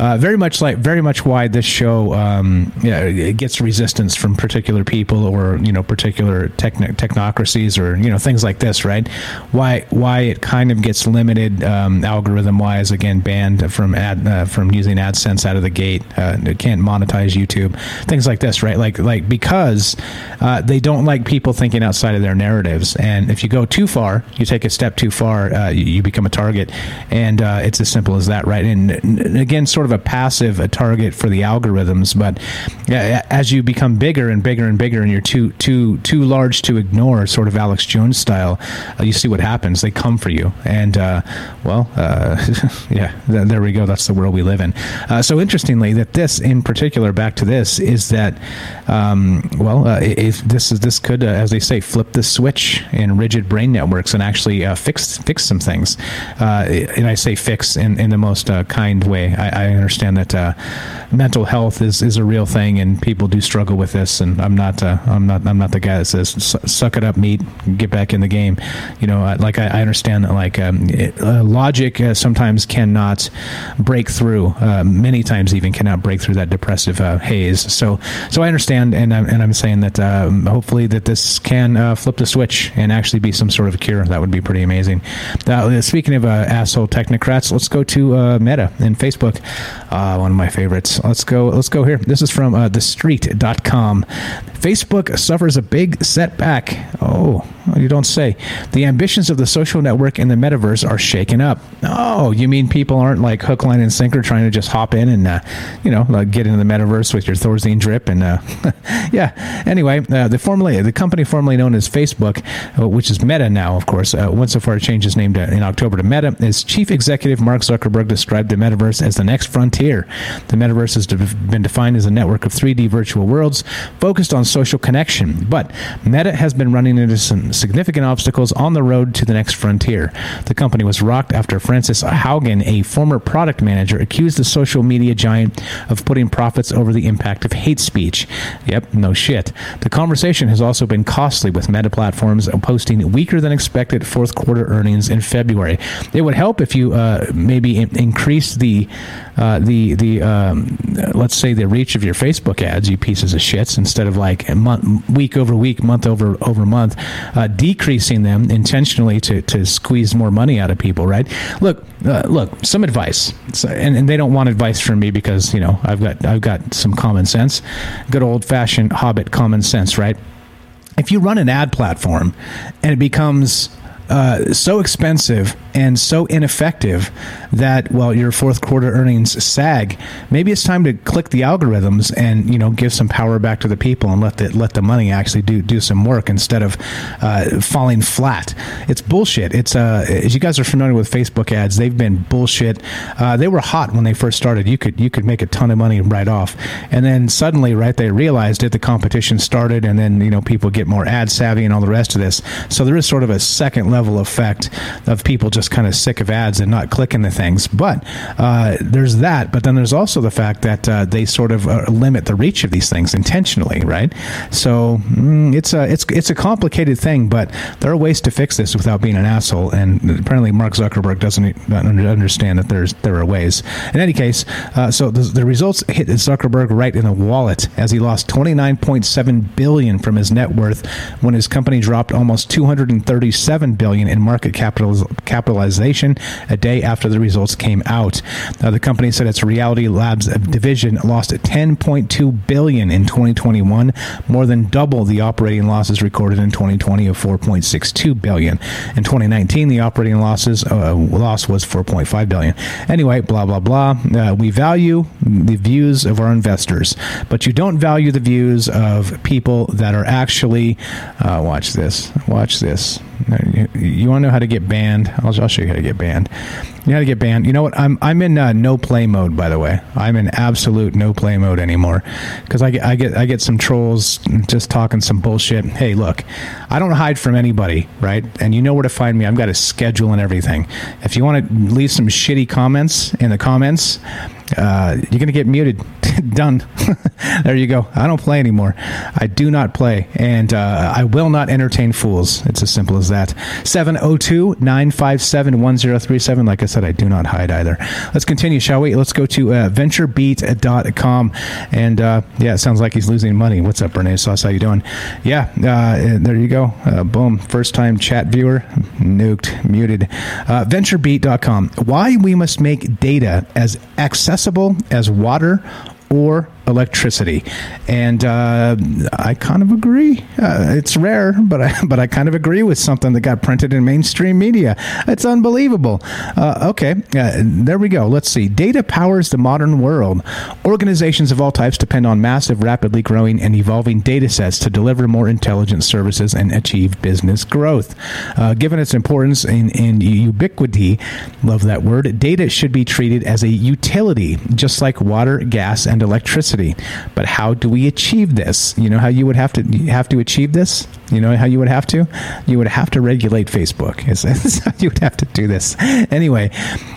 Uh, very much like very much why this show um, yeah, it gets resistance from particular people or you know particular techn- technocracies or you know things like this right? Why why it kind of gets limited um, algorithm wise again banned from ad uh, from using AdSense out of the gate uh, it can't monetize YouTube things like this right? Like like because uh, they don't like people thinking outside of their narratives. And if you go too far you take a step too far uh, you, you become a target. And uh, it's as simple as that right? And, and again sort of a passive a target for the algorithms but as you become bigger and bigger and bigger and you're too too too large to ignore sort of Alex Jones style uh, you see what happens. They come for you. And uh, well uh, yeah th- there we go. That's the world we live in. Uh, so interestingly that this in particular back to this is that um, well uh, if this is this could uh, as they say flip the switch in rigid brain networks and actually fix fix some things. And I say fix in, in the most kind way. I, I understand that uh, mental health is, is a real thing and people do struggle with this and I'm not uh, I'm not I'm not the guy that says suck it up meat get back in the game. You know like I, I understand that like um, it, uh, logic uh, sometimes cannot break through uh, many times even cannot break through that depressive uh, haze. So so I understand and I'm, and I'm saying that um, hopefully that this can flip the switch and actually be some sort of cure. That would be pretty amazing. Speaking of asshole technocrats let's go to Meta and Facebook uh, one of my favorites. Let's go let's go here. This is from uh, thestreet.com Facebook suffers a big setback. Oh you don't say. The ambitions of the social network and the metaverse are shaken up. Oh you mean people aren't like hook line and sinker trying to just hop in and uh, you know like get into the metaverse with your Thorazine drip and uh, yeah. Anyway uh, the formerly the company formerly known as Facebook uh, which is Meta now of course uh, went so far to change its name to, in October to Meta as chief executive Mark Zuckerberg described the metaverse as the next frontier. The metaverse has been defined as a network of 3D virtual worlds focused on social connection. But Meta has been running into some significant obstacles on the road to the next frontier. The company was rocked after Frances Haugen a former product manager accused the social media giant of putting profits over the impact of hate speech. Yep no shit. The conversation has also been costly with meta platforms posting weaker than expected fourth quarter earnings in February. It would help if you uh, maybe in- increase the uh, the the um, let's say the reach of your Facebook ads, you pieces of shits, instead of like month, week over week, month over over month, uh, decreasing them intentionally to, to squeeze more money out of people. Right? Look, uh, look, some advice, and, and they don't want advice from me because you know I've got I've got some common sense, good old fashioned Hobbit common sense, right? If you run an ad platform and it becomes uh, so expensive and so ineffective that well your fourth quarter earnings sag. Maybe it's time to click the algorithms and you know give some power back to the people and let the let the money actually do do some work instead of uh, falling flat. It's bullshit. It's uh as you guys are familiar with facebook ads they've been bullshit. Uh, they were hot when they first started. You could you could make a ton of money right off. And then suddenly right they realized it the competition started and then you know people get more ad savvy and all the rest of this. So there is sort of a second level effect of people just just kind of sick of ads and not clicking the things. But uh, there's that. But then there's also the fact that uh, they sort of uh, limit the reach of these things intentionally, right? So mm, it's a it's it's a complicated thing, but there are ways to fix this without being an asshole. And apparently, Mark Zuckerberg doesn't understand that there's there are ways. In any case, uh, so the, the results hit Zuckerberg right in the wallet as he lost 29.7 billion from his net worth when his company dropped almost 237 billion in market capital capital capitalization a day after the results came out. The company said its Reality Labs division lost 10.2 billion in 2021, more than double the operating losses recorded in 2020 of 4.62 billion. In 2019, the operating losses uh, loss was 4.5 billion. Anyway, blah blah blah. Uh, we value the views of our investors, but you don't value the views of people that are actually. Uh, watch this. Watch this. You, you want to know how to get banned? I'll, I'll, show you how to get banned. You know how to get banned. You know what? I'm I'm in uh, no play mode. By the way, I'm in absolute no play mode anymore because I get I get I get some trolls just talking some bullshit. Hey, look, I don't hide from anybody, right? And you know where to find me. I've got a schedule and everything. If you want to leave some shitty comments in the comments, uh, you're going to get muted. Done. there you go. I don't play anymore. I do not play. And uh, I will not entertain fools. It's as simple as that. 702 957 1037. Like I said, I do not hide either. Let's continue, shall we? Let's go to uh, venturebeat.com. And uh, yeah, it sounds like he's losing money. What's up, Bernays Sauce? How you doing? Yeah, uh, there you go. Uh, boom. First time chat viewer. Nuked. Muted. venturebeat.com. Why we must make data as accessible accessible as water or electricity, and uh, I kind of agree. Uh, it's rare, but I but I kind of agree with something that got printed in mainstream media. It's unbelievable. Uh, okay, uh, there we go. Let's see. Data powers the modern world. Organizations of all types depend on massive, rapidly growing, and evolving data sets to deliver more intelligent services and achieve business growth. Uh, given its importance in, in ubiquity, love that word. Data should be treated as a utility, just like water, gas, and electricity but how do we achieve this? You know how you would have to have to achieve this? You know how you would have to? You would have to regulate Facebook. you would have to do this. Anyway,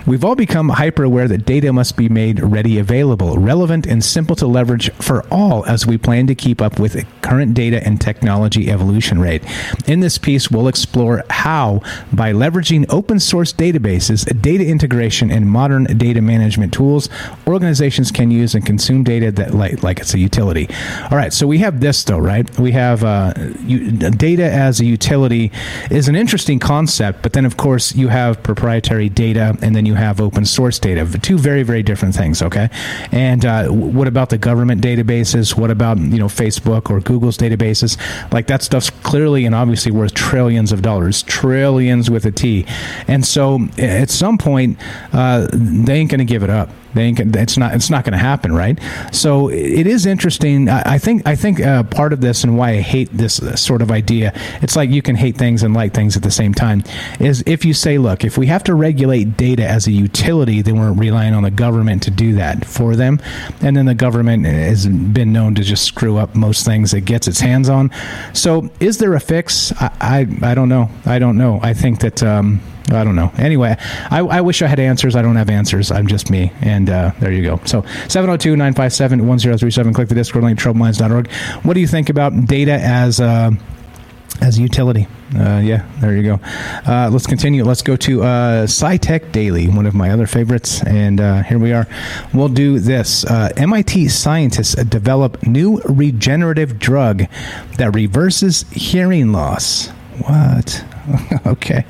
we've all become hyper aware that data must be made ready available, relevant, and simple to leverage for all as we plan to keep up with current data and technology evolution rate. In this piece, we'll explore how, by leveraging open source databases, data integration, and modern data management tools, organizations can use and consume data that like, like it's a utility. All right, so we have this though, right? We have uh, data as a utility is an interesting concept, but then of course you have proprietary data and then you have open source data. Two very very different things. Okay, and uh, what about the government databases? What about you know Facebook or Google's databases? Like that stuff's clearly and obviously worth trillions of dollars, trillions with a T. And so at some point, uh, they ain't going to give it up. They ain't, it's not it's not going to happen, right? So it is interesting. I, think I think uh, part of this and why I hate this sort of idea. It's like you can hate things and like things at the same time. Is if you say, look, if we have to regulate data as a utility, then we're relying on the government to do that for them, and then the government has been known to just screw up most things it gets its hands on. So is there a fix? I I, I don't know. I don't know. I think that. Um, I don't know. Anyway, I, I, wish I had answers. I don't have answers. I'm just me. And uh, there you go. So 702 957 1037. Click the Discord link, troubledminds.org. What do you think about data as. Uh, as a utility. Uh, yeah, there you go. Uh, let's continue. Let's go to uh, SciTech Daily, one of my other favorites. And uh, here we are. We'll do this. Uh, MIT scientists develop new regenerative drug that reverses hearing loss. What? okay.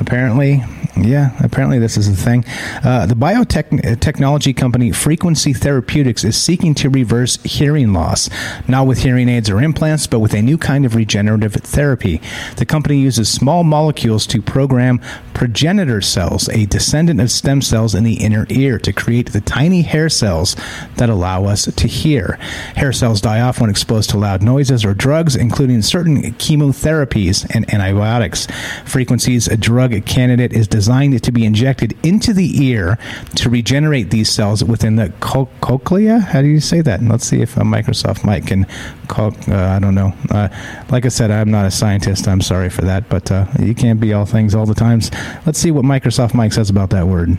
Apparently, Yeah, apparently this is a thing. Uh, the biotechnology company Frequency Therapeutics is seeking to reverse hearing loss, not with hearing aids or implants, but with a new kind of regenerative therapy. The company uses small molecules to program progenitor cells, a descendant of stem cells in the inner ear, to create the tiny hair cells that allow us to hear. Hair cells die off when exposed to loud noises or drugs, including certain chemotherapies and antibiotics. Frequency's drug candidate is designed designed to be injected into the ear to regenerate these cells within the co- cochlea. How do you say that? Let's see if a Microsoft Mike can. Co- uh, I don't know. Uh, like I said, I'm not a scientist. I'm sorry for that, but uh, you can't be all things all the times. Let's see what Microsoft Mike says about that word.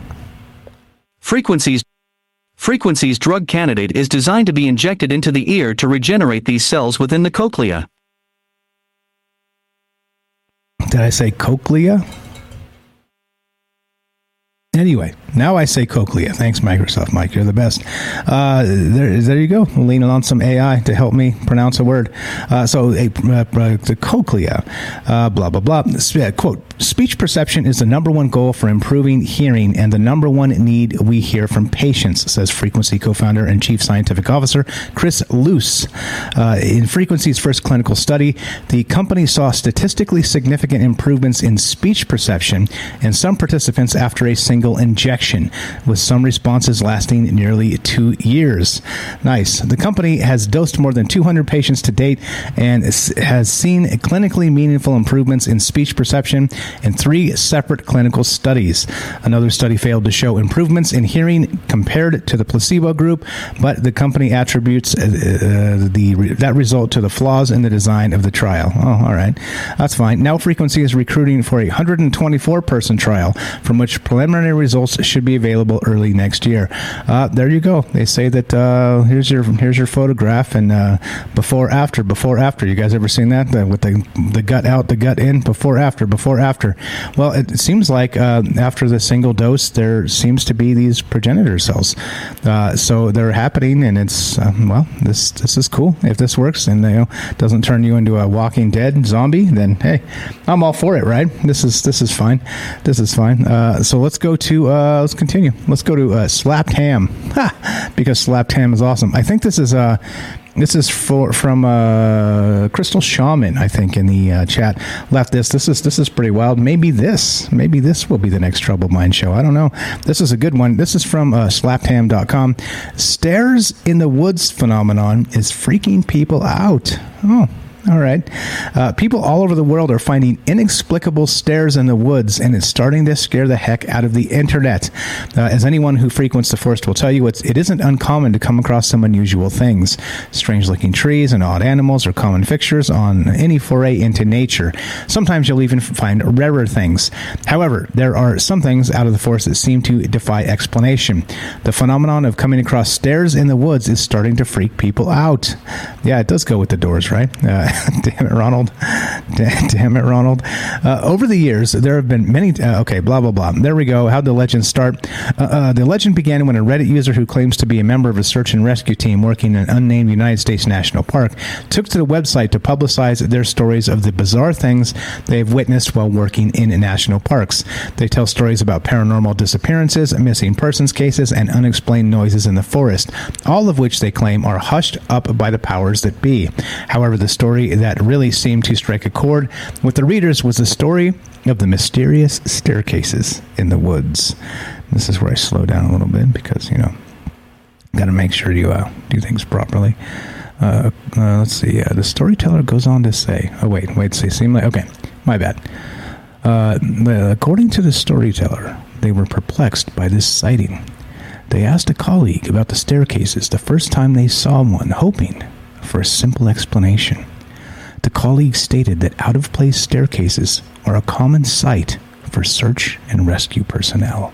Frequencies Frequencies drug candidate is designed to be injected into the ear to regenerate these cells within the cochlea. Did I say cochlea? Anyway, now I say cochlea. Thanks, Microsoft Mike. You're the best. Uh, there, there you go. Leaning on some AI to help me pronounce a word. Uh, so, a, uh, uh, the cochlea, uh, blah, blah, blah. Quote Speech perception is the number one goal for improving hearing and the number one need we hear from patients, says Frequency co founder and chief scientific officer Chris Loose. Uh, in Frequency's first clinical study, the company saw statistically significant improvements in speech perception in some participants after a single injection, with some responses lasting nearly two years. Nice. The company has dosed more than 200 patients to date and has seen clinically meaningful improvements in speech perception in three separate clinical studies. Another study failed to show improvements in hearing compared to the placebo group, but the company attributes uh, uh, the that result to the flaws in the design of the trial. Oh, all right, that's fine. Now, Frequency is recruiting for a 124 person trial, from which preliminary results should be available early next year. Uh, there you go. They say that uh, here's your here's your photograph and uh, before after before after. You guys ever seen that with the the gut out, the gut in, before after, before after? Well, it seems like uh, after the single dose, there seems to be these progenitor cells. Uh, so they're happening, and it's uh, well, this this is cool. If this works and you know doesn't turn you into a Walking Dead zombie, then hey, I'm all for it. Right? This is this is fine. This is fine. So let's go to uh, let's continue. Let's go to uh, slapped ham ha, because slapped ham is awesome. I think this is uh this is for from uh, Crystal Shaman, I think, in the uh, chat left this. This is this is pretty wild. Maybe this, maybe this will be the next Trouble Mind show. I don't know. This is a good one. This is from uh, slappedham.com. Stairs in the woods phenomenon is freaking people out. Oh, all right. Uh, people all over the world are finding inexplicable stairs in the woods, and it's starting to scare the heck out of the internet. Uh, as anyone who frequents the forest will tell you, it's, it isn't uncommon to come across some unusual things. Strange looking trees and odd animals are common fixtures on any foray into nature. Sometimes you'll even find rarer things. However, there are some things out of the forest that seem to defy explanation. The phenomenon of coming across stairs in the woods is starting to freak people out. Yeah, it does go with the doors, right? Uh, damn it, Ronald. Damn it, Ronald. Uh, over the years, there have been many. Uh, okay, blah, blah, blah. There we go. How'd the legend start? Uh, uh, the legend began when a Reddit user who claims to be a member of a search and rescue team working in an unnamed United States national park took to the website to publicize their stories of the bizarre things they've witnessed while working in national parks. They tell stories about paranormal disappearances, missing persons cases, and unexplained noises in the forest, all of which they claim are hushed up by the powers that be. However, the story that really seemed to strike a chord with the readers was the story of the mysterious staircases in the woods. This is where I slow down a little bit because, you know, got to make sure you uh, do things properly. Uh, uh, let's see. Uh, the storyteller goes on to say, "Oh wait, wait. See, seem like okay. My bad." Uh, according to the storyteller, they were perplexed by this sighting. They asked a colleague about the staircases the first time they saw one, hoping for a simple explanation. The colleague stated that out of place staircases are a common sight for search and rescue personnel.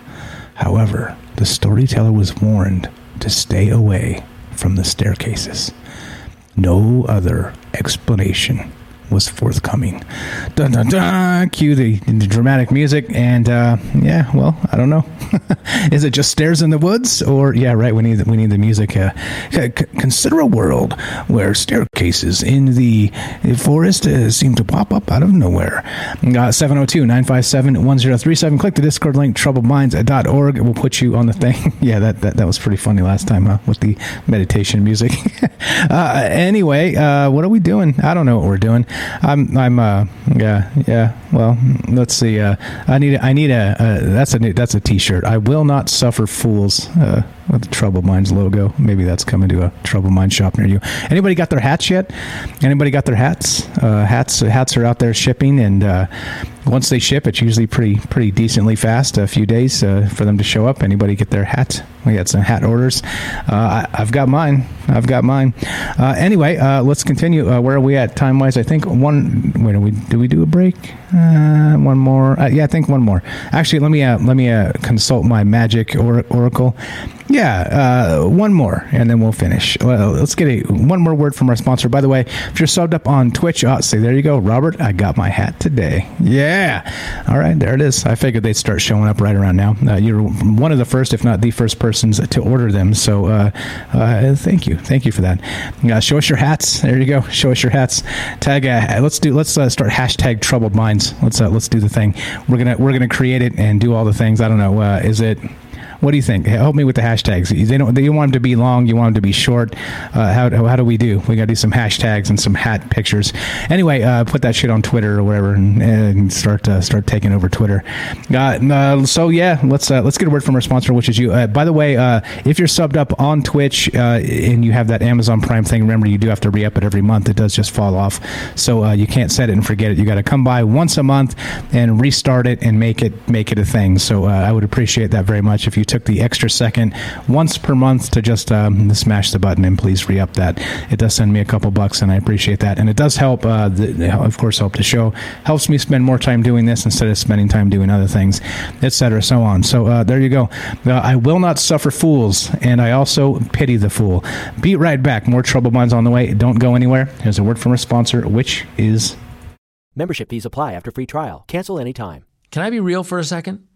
However, the storyteller was warned to stay away from the staircases. No other explanation was forthcoming. Dun dun dun. Cue the, the dramatic music, and uh, yeah, well, I don't know. Is it just stairs in the woods, or yeah, right? We need we need the music. Uh, c- consider a world where staircases in the forest uh, seem to pop up out of nowhere. Uh, 702 957 1037. Click the Discord link, troubledminds.org. We'll put you on the thing. yeah, that, that, that was pretty funny last time huh, with the meditation music. uh, anyway, uh, what are we doing? I don't know what we're doing. I'm, I'm, uh, yeah, yeah. Well, let's see. Uh, I need, I need a, uh, that's a, new, that's a t-shirt. I will not suffer fools. Uh, with the Trouble Minds logo. Maybe that's coming to a Trouble Mind shop near you. Anybody got their hats yet? Anybody got their hats? Uh, hats, hats are out there shipping, and uh, once they ship, it's usually pretty, pretty decently fast. A few days uh, for them to show up. Anybody get their hat? We got some hat orders. Uh, I, have got mine. I've got mine. Uh, anyway, uh, let's continue. where are we at time wise? I think one. Wait, do we do we do a break? one more. yeah, I think one more. Actually, let me let me consult my magic or- oracle. Yeah, uh, one more, and then we'll finish. Well, let's get a one more word from our sponsor. By the way, if you're subbed up on Twitch, uh, say there you go, Robert. I got my hat today. Yeah, all right, there it is. I figured they'd start showing up right around now. Uh, you're one of the first, if not the first persons to order them. So, uh, uh thank you, thank you for that. Uh, show us your hats. There you go. Show us your hats. Tag. Let's do. Let's start hashtag troubled minds. Let's let's do the thing. We're gonna we're gonna create it and do all the things. I don't know. is it? What do you think? Help me with the hashtags. They don't. They want them to be long. You want them to be short. Uh, how, how do we do? We got to do some hashtags and some hat pictures. Anyway, uh, put that shit on Twitter or whatever, and, and start uh, start taking over Twitter. Uh, so yeah, let's uh, let's get a word from our sponsor, which is you. Uh, by the way, if you're subbed up on Twitch and you have that Amazon Prime thing, remember you do have to re up it every month. It does just fall off, so you can't set it and forget it. You got to come by once a month and restart it and make it make it a thing. So I would appreciate that very much if you took the extra second once per month to just um, smash the button and please re up that. It does send me a couple bucks and I appreciate that. And it does help, uh, the, of course, help the show. Helps me spend more time doing this instead of spending time doing other things, etc. So on. So uh, there you go. Uh, I will not suffer fools, and I also pity the fool. Be right back. More trouble Minds on the way. Don't go anywhere. Here's a word from our sponsor, which is. Membership fees apply after free trial. Cancel anytime. Can I be real for a second?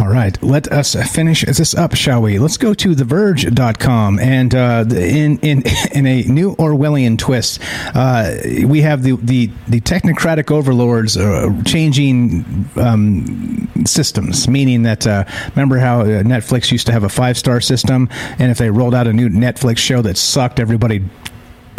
All right, let us finish this up, shall we? Let's go to TheVerge.com, and uh, in in in a new Orwellian twist, uh, we have the, the the technocratic overlords uh, changing um, systems, meaning that uh, remember how uh, Netflix used to have a five star system, and if they rolled out a new Netflix show that sucked, everybody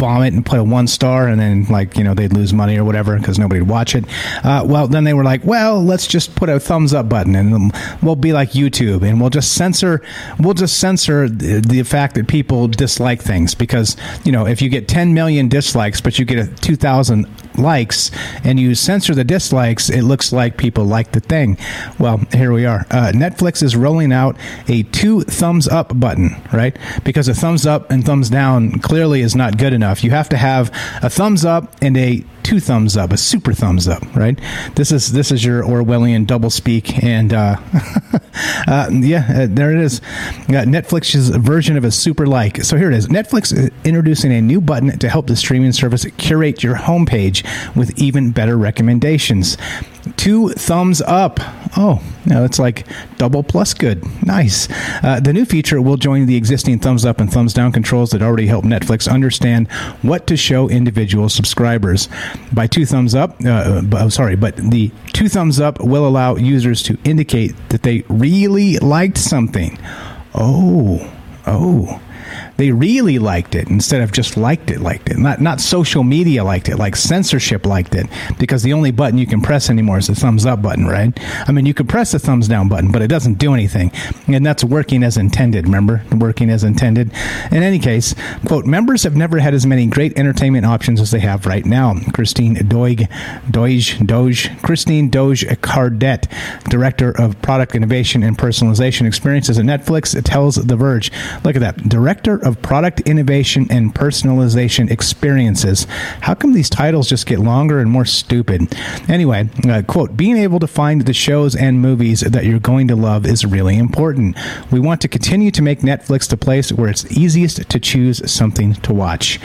bomb it and put a one star, and then like you know they'd lose money or whatever because nobody'd watch it. Uh, well, then they were like, well, let's just put a thumbs up button, and we'll be like YouTube, and we'll just censor, we'll just censor the, the fact that people dislike things because you know if you get 10 million dislikes, but you get a 2,000 likes, and you censor the dislikes, it looks like people like the thing. Well, here we are. Uh, Netflix is rolling out a two thumbs up button, right? Because a thumbs up and thumbs down clearly is not good enough. You have to have a thumbs up and a two thumbs up, a super thumbs up, right? This is this is your Orwellian double speak, and uh, uh, yeah, uh, there it is. Netflix's version of a super like. So here it is. Netflix is introducing a new button to help the streaming service curate your homepage with even better recommendations. Two thumbs up. Oh, no, it's like double plus good. Nice. Uh, the new feature will join the existing thumbs up and thumbs down controls that already help Netflix understand what to show individual subscribers. By two thumbs up, uh, uh, sorry, but the two thumbs up will allow users to indicate that they really liked something. Oh, oh they really liked it instead of just liked it, liked it. Not not social media liked it, like censorship liked it, because the only button you can press anymore is the thumbs up button, right? I mean, you can press the thumbs down button, but it doesn't do anything, and that's working as intended. Remember, working as intended. In any case, quote: members have never had as many great entertainment options as they have right now. Christine Doig, Doige, Doge, Christine Doge Cardet, director of product innovation and personalization experiences at Netflix, tells The Verge. Look at that, director of of product innovation and personalization experiences. How come these titles just get longer and more stupid? Anyway, uh, quote, being able to find the shows and movies that you're going to love is really important. We want to continue to make Netflix the place where it's easiest to choose something to watch.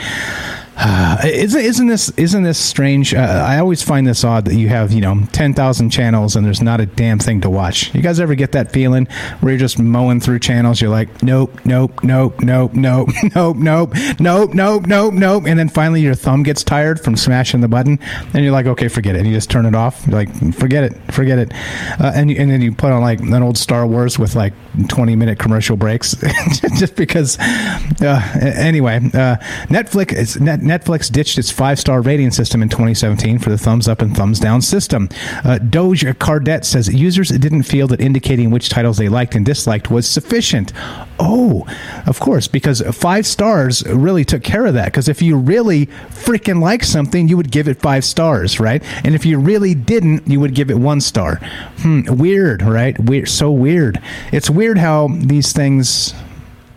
Uh, isn't isn't this isn't this strange? Uh, I always find this odd that you have you know ten thousand channels and there's not a damn thing to watch. You guys ever get that feeling where you're just mowing through channels? You're like, nope, nope, nope, nope, nope, nope, nope, nope, nope, nope, nope, and then finally your thumb gets tired from smashing the button, and you're like, okay, forget it, and you just turn it off. You're like, forget it, forget it, uh, and and then you put on like an old Star Wars with like twenty minute commercial breaks, just because. Uh, anyway, uh, Netflix net. Netflix ditched its five star rating system in 2017 for the thumbs up and thumbs down system. Uh, Doge Cardet says users didn't feel that indicating which titles they liked and disliked was sufficient. Oh, of course, because five stars really took care of that. Because if you really freaking like something, you would give it five stars, right? And if you really didn't, you would give it one star. Hmm, weird, right? Weird, so weird. It's weird how these things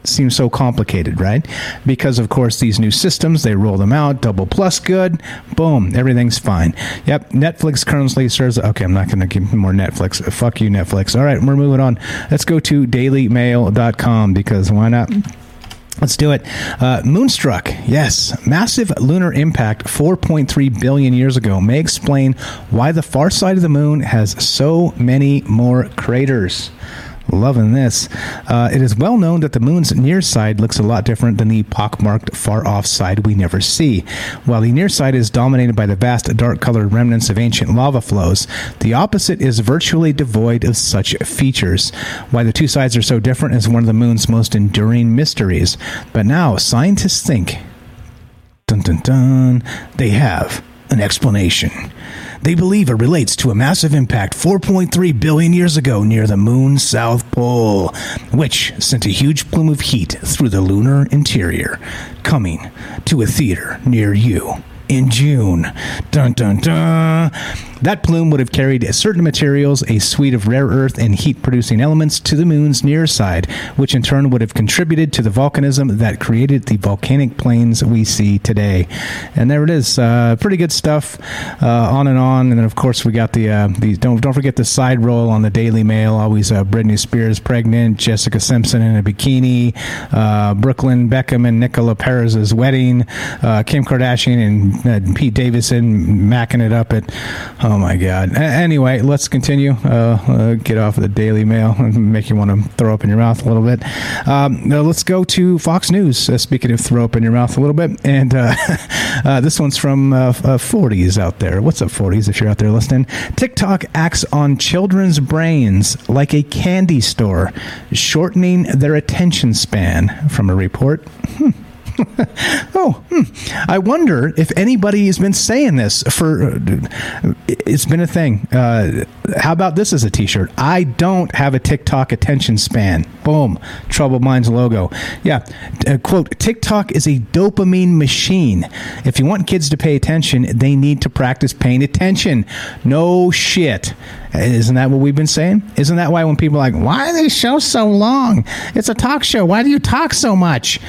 seems so complicated, right? Because of course these new systems, they roll them out, double plus good, boom, everything's fine. Yep, Netflix currently serves okay, I'm not to give more Netflix. Fuck you Netflix. All right, we're moving on. Let's go to dailymail.com because why not? Let's do it. Uh, Moonstruck, yes, massive lunar impact 4.3 billion years ago may explain why the far side of the moon has so many more craters. Loving this. Uh, it is well known that the moon's near side looks a lot different than the pockmarked far off side we never see. While the near side is dominated by the vast dark colored remnants of ancient lava flows, the opposite is virtually devoid of such features. Why the two sides are so different is one of the moon's most enduring mysteries. But now scientists think dun dun dun they have an explanation. They believe it relates to a massive impact 4.3 billion years ago near the moon's south pole, which sent a huge plume of heat through the lunar interior, coming to a theater near you in June. Dun dun dun. That plume would have carried certain materials, a suite of rare earth and heat producing elements, to the moon's near side, which in turn would have contributed to the volcanism that created the volcanic plains we see today. And there it is. Uh, pretty good stuff. Uh, on and on. And then, of course, we got the, uh, the don't, don't forget the side roll on the Daily Mail. Always uh, Britney Spears pregnant, Jessica Simpson in a bikini, uh, Brooklyn Beckham and Nicola Perez's wedding, uh, Kim Kardashian and Pete Davidson macking it up at Oh my God. A- anyway, let's continue. Uh, uh, get off of the Daily Mail and make you want to throw up in your mouth a little bit. Um, now let's go to Fox News. Uh, speaking of throw up in your mouth a little bit, and uh, uh, this one's from 40s uh, out there. What's up, 40s? If you're out there listening, TikTok acts on children's brains like a candy store, shortening their attention span. From a report. Hmm. oh, hmm. I wonder if anybody has been saying this for. Uh, it's been a thing. Uh, how about this as a T-shirt? I don't have a TikTok attention span. Boom, Troubled Minds logo. Yeah, uh, quote: TikTok is a dopamine machine. If you want kids to pay attention, they need to practice paying attention. No shit. Isn't that what we've been saying? Isn't that why when people are like, why are these shows so long? It's a talk show. Why do you talk so much?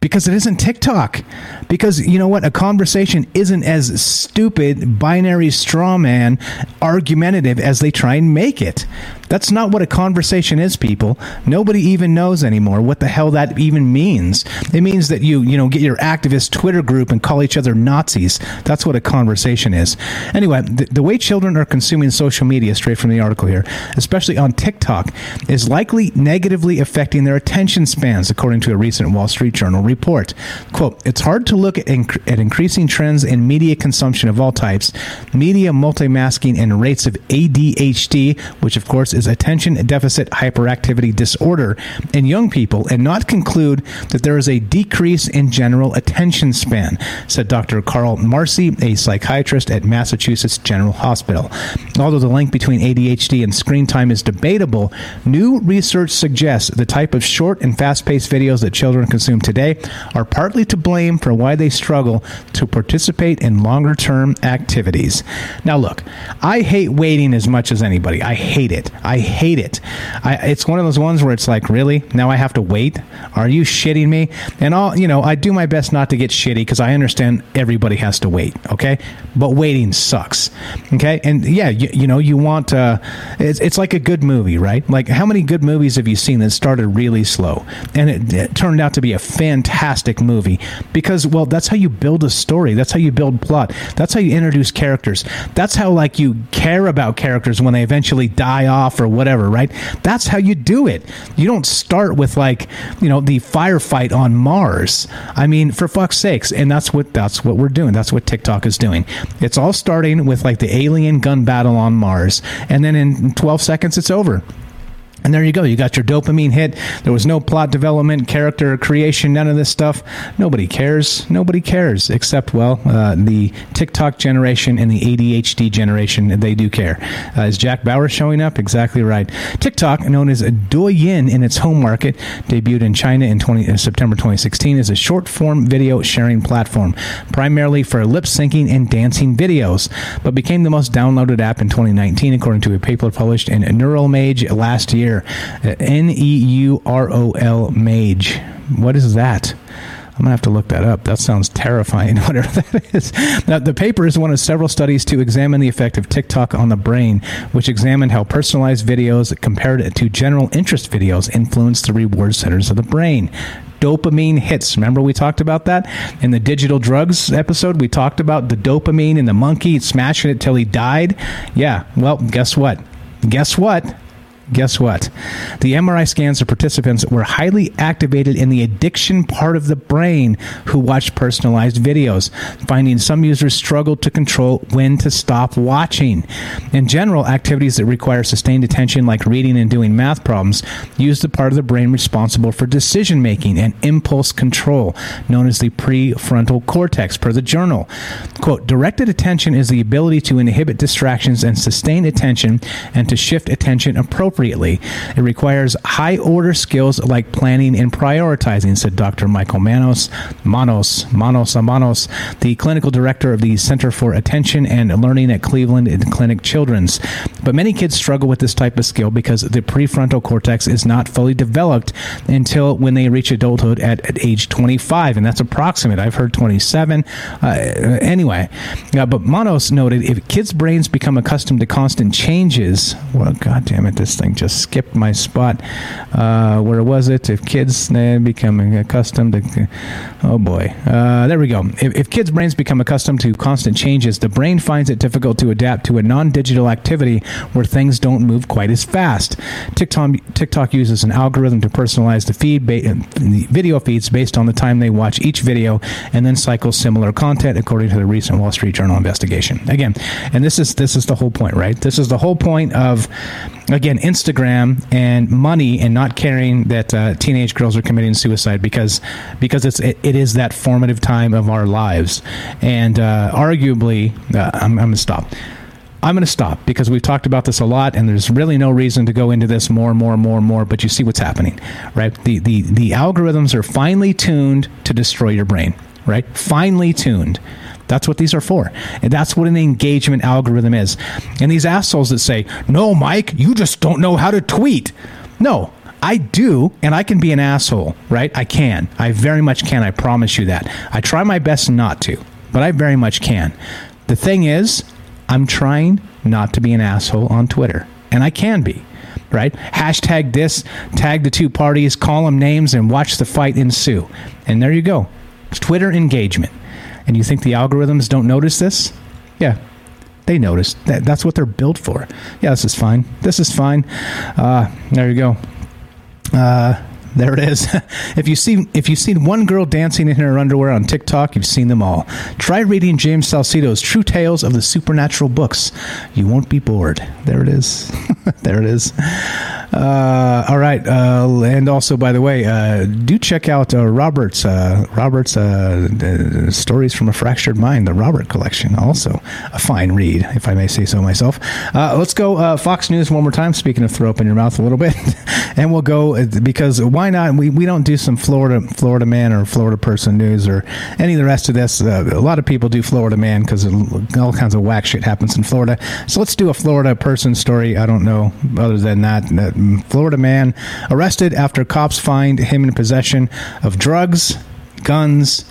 Because it isn't TikTok. Because you know what? A conversation isn't as stupid, binary straw man, argumentative as they try and make it. That's not what a conversation is, people. Nobody even knows anymore what the hell that even means. It means that you, you know, get your activist Twitter group and call each other Nazis. That's what a conversation is. Anyway, the, the way children are consuming social media, straight from the article here, especially on TikTok, is likely negatively affecting their attention spans, according to a recent Wall Street Journal report. Quote, it's hard to look at, inc- at increasing trends in media consumption of all types, media multitasking, and rates of ADHD, which of course is attention deficit hyperactivity disorder in young people and not conclude that there is a decrease in general attention span, said Dr. Carl Marci, a psychiatrist at Massachusetts General Hospital. Although the link between ADHD and screen time is debatable, new research suggests the type of short and fast paced videos that children consume today are partly to blame for why they struggle to participate in longer term activities. Now, look, I hate waiting as much as anybody. I hate it. I hate it. I, it's one of those ones where it's like, really? Now I have to wait? Are you shitting me? And all, you know, I do my best not to get shitty because I understand everybody has to wait, okay? But waiting sucks, okay? And yeah, you, you know, you want, uh, it's, it's like a good movie, right? Like, how many good movies have you seen that started really slow and it, it turned out to be a fantastic movie? Because, well, that's how you build a story. That's how you build plot. That's how you introduce characters. That's how, like, you care about characters when they eventually die off or whatever, right? That's how you do it. You don't start with like, you know, the firefight on Mars. I mean, for fuck's sakes. And that's what that's what we're doing. That's what TikTok is doing. It's all starting with like the alien gun battle on Mars, and then in 12 seconds it's over. And there you go. You got your dopamine hit. There was no plot development, character creation, none of this stuff. Nobody cares. Nobody cares, except, well, uh, the TikTok generation and the ADHD generation. They do care. Uh, is Jack Bauer showing up? Exactly right. TikTok, known as Douyin in its home market, debuted in China in 20, uh, September 2016 as a short form video sharing platform, primarily for lip syncing and dancing videos, but became the most downloaded app in 2019, according to a paper published in NeuroImage last year. N E U R O L Mage. What is that? I'm gonna have to look that up. That sounds terrifying. Whatever that is. Now, the paper is one of several studies to examine the effect of TikTok on the brain, which examined how personalized videos compared to general interest videos influence the reward centers of the brain dopamine hits. Remember we talked about that in the digital drugs episode? We talked about the dopamine in the monkey smashing it till he died. Yeah, well, guess what? Guess what? Guess what? The MRI scans of participants were highly activated in the addiction part of the brain who watched personalized videos, finding some users struggled to control when to stop watching. In general, activities that require sustained attention, like reading and doing math problems, use the part of the brain responsible for decision making and impulse control, known as the prefrontal cortex, per the journal. Quote, directed attention is the ability to inhibit distractions and sustain attention and to shift attention appropriately appropriately. It requires high order skills like planning and prioritizing, said Dr. Michael Manos, Manos, Manos Manos, the clinical director of the Center for Attention and Learning at Cleveland Clinic Children's. But many kids struggle with this type of skill because the prefrontal cortex is not fully developed until when they reach adulthood at, at age 25, and that's approximate. I've heard 27. Uh, anyway, uh, but Manos noted if kids' brains become accustomed to constant changes, well, God damn it, this thing just skipped my spot. Uh, where was it? If kids uh, becoming accustomed to, oh boy, uh, there we go. If, if kids' brains become accustomed to constant changes, the brain finds it difficult to adapt to a non-digital activity where things don't move quite as fast. TikTok, TikTok uses an algorithm to personalize the feed, ba- the video feeds based on the time they watch each video, and then cycles similar content, according to the recent Wall Street Journal investigation. Again, and this is this is the whole point, right? This is the whole point of again Instagram and money and not caring that uh, teenage girls are committing suicide because because it's it, it is that formative time of our lives and uh, arguably uh, I'm, I'm gonna stop. I'm going to stop because we've talked about this a lot, and there's really no reason to go into this more and more and more and more. But you see what's happening, right? The the the algorithms are finely tuned to destroy your brain, right? Finely tuned. That's what these are for. And that's what an engagement algorithm is. And these assholes that say, no, Mike, you just don't know how to tweet. No, I do, and I can be an asshole, right? I can. I very much can. I promise you that. I try my best not to, but I very much can. The thing is, I'm trying not to be an asshole on Twitter, and I can be. Right? Hashtag this, tag the two parties, call them names, and watch the fight ensue. And there you go. It's Twitter engagement. And you think the algorithms don't notice this? Yeah, they notice. That, that's what they're built for. Yeah, this is fine. This is fine. Uh, there you go. Uh, there it is. if you see if you've seen one girl dancing in her underwear on TikTok, you've seen them all. Try reading James Salcedo's True Tales of the Supernatural books. You won't be bored. There it is. there it is. Uh, all right, uh, and also by the way, uh, do check out uh, Robert's uh, Robert's uh, stories from a fractured mind, the Robert collection. Also a fine read, if I may say so myself. let's go Fox News one more time. Speaking of throw up in your mouth a little bit, and we'll go because why not? We, we don't do some Florida Florida man or Florida person news or any of the rest of this. Uh, a lot of people do Florida man because all kinds of whack shit happens in Florida. So let's do a Florida person story. I don't know other than that Florida man arrested after cops find him in possession of drugs, guns,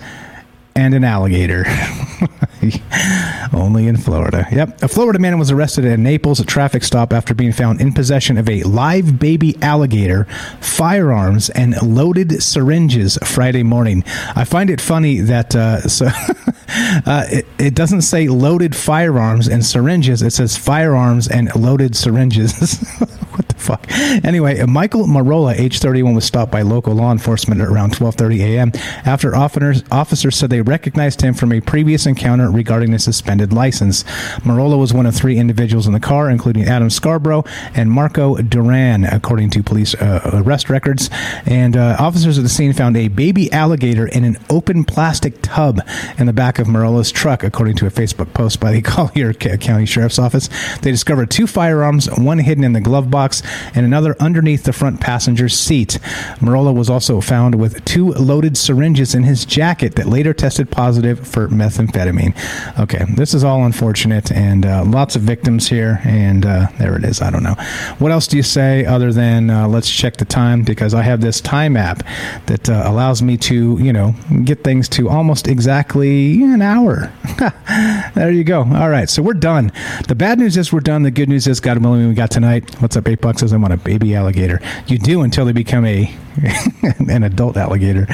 and an alligator. Only in Florida. Yep. A Florida man was arrested at Naples at traffic stop after being found in possession of a live baby alligator, firearms, and loaded syringes Friday morning. I find it funny that uh, so uh, it, it, doesn't say loaded firearms and syringes. It says firearms and loaded syringes. what the fuck? Anyway, Michael Marola, age 31, was stopped by local law enforcement at around 12:30 a.m. after officers, officers said they recognized him from a previous encounter regarding a suspended license. Marola was one of three individuals in the car, including Adam Scarborough and Marco Duran, according to police uh, arrest records. And uh, officers at the scene found a baby alligator in an open plastic tub in the back of Marola's truck, according to a Facebook post by the Collier County Sheriff's Office. They discovered two firearms, one hidden in the glove box and another underneath the front passenger's seat. Marola was also found with two loaded syringes in his jacket that later tested positive for methamphetamine. Okay, this is all unfortunate and uh, lots of victims here, and uh, there it is. I don't know. What else do you say other than uh, let's check the time because I have this time app that uh, allows me to, you know, get things to almost exactly an hour. there you go. All right, so we're done. The bad news is we're done. The good news is, God willing, we got tonight. What's up, eight bucks? Says I want a baby alligator. You do until they become a an adult alligator.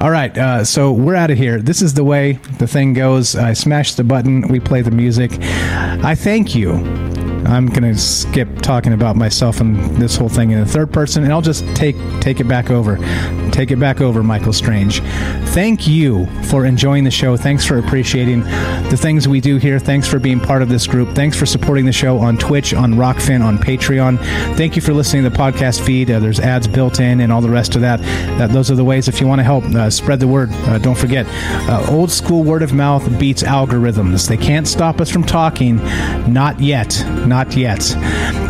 All right, uh, so we're out of here. This is the way the thing goes. I smash the button. We play the music. I thank you I'm gonna skip talking about myself and this whole thing in the third person, and I'll just take take it back over. Take it back over, Michael Strange. Thank you for enjoying the show. Thanks for appreciating the things we do here. Thanks for being part of this group. Thanks for supporting the show on Twitch, on Rokfin, on Patreon. Thank you for listening to the podcast feed. Uh, there's ads built in and all the rest of that. that those are the ways if you want to help uh, spread the word. Uh, don't forget, uh, old school word of mouth beats algorithms. They can't stop us from talking. Not yet. Not not yet.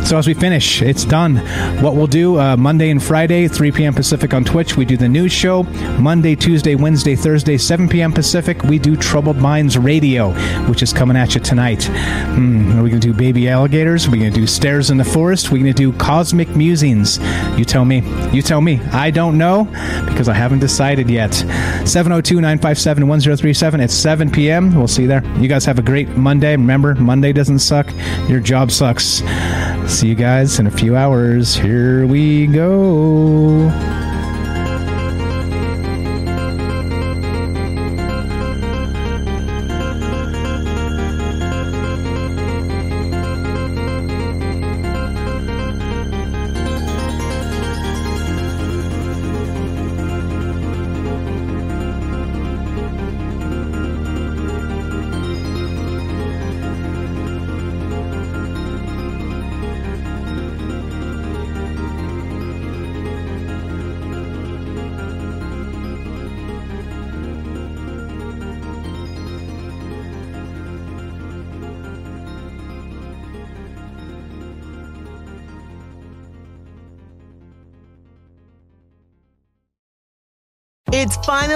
So as we finish, it's done. What we'll do uh, Monday and Friday, 3 p.m. Pacific on Twitch, we do the news show. Monday, Tuesday, Wednesday, Thursday, 7 p.m. Pacific, we do Troubled Minds Radio, which is coming at you tonight. Hmm, are we going to do Baby Alligators? Are we going to do Stairs in the Forest? Are we going to do Cosmic Musings? You tell me. You tell me. I don't know because I haven't decided yet. 702 957 1037. It's 7 p.m. We'll see you there. You guys have a great Monday. Remember, Monday doesn't suck. Your job sucks. See you guys in a few hours. Here we go.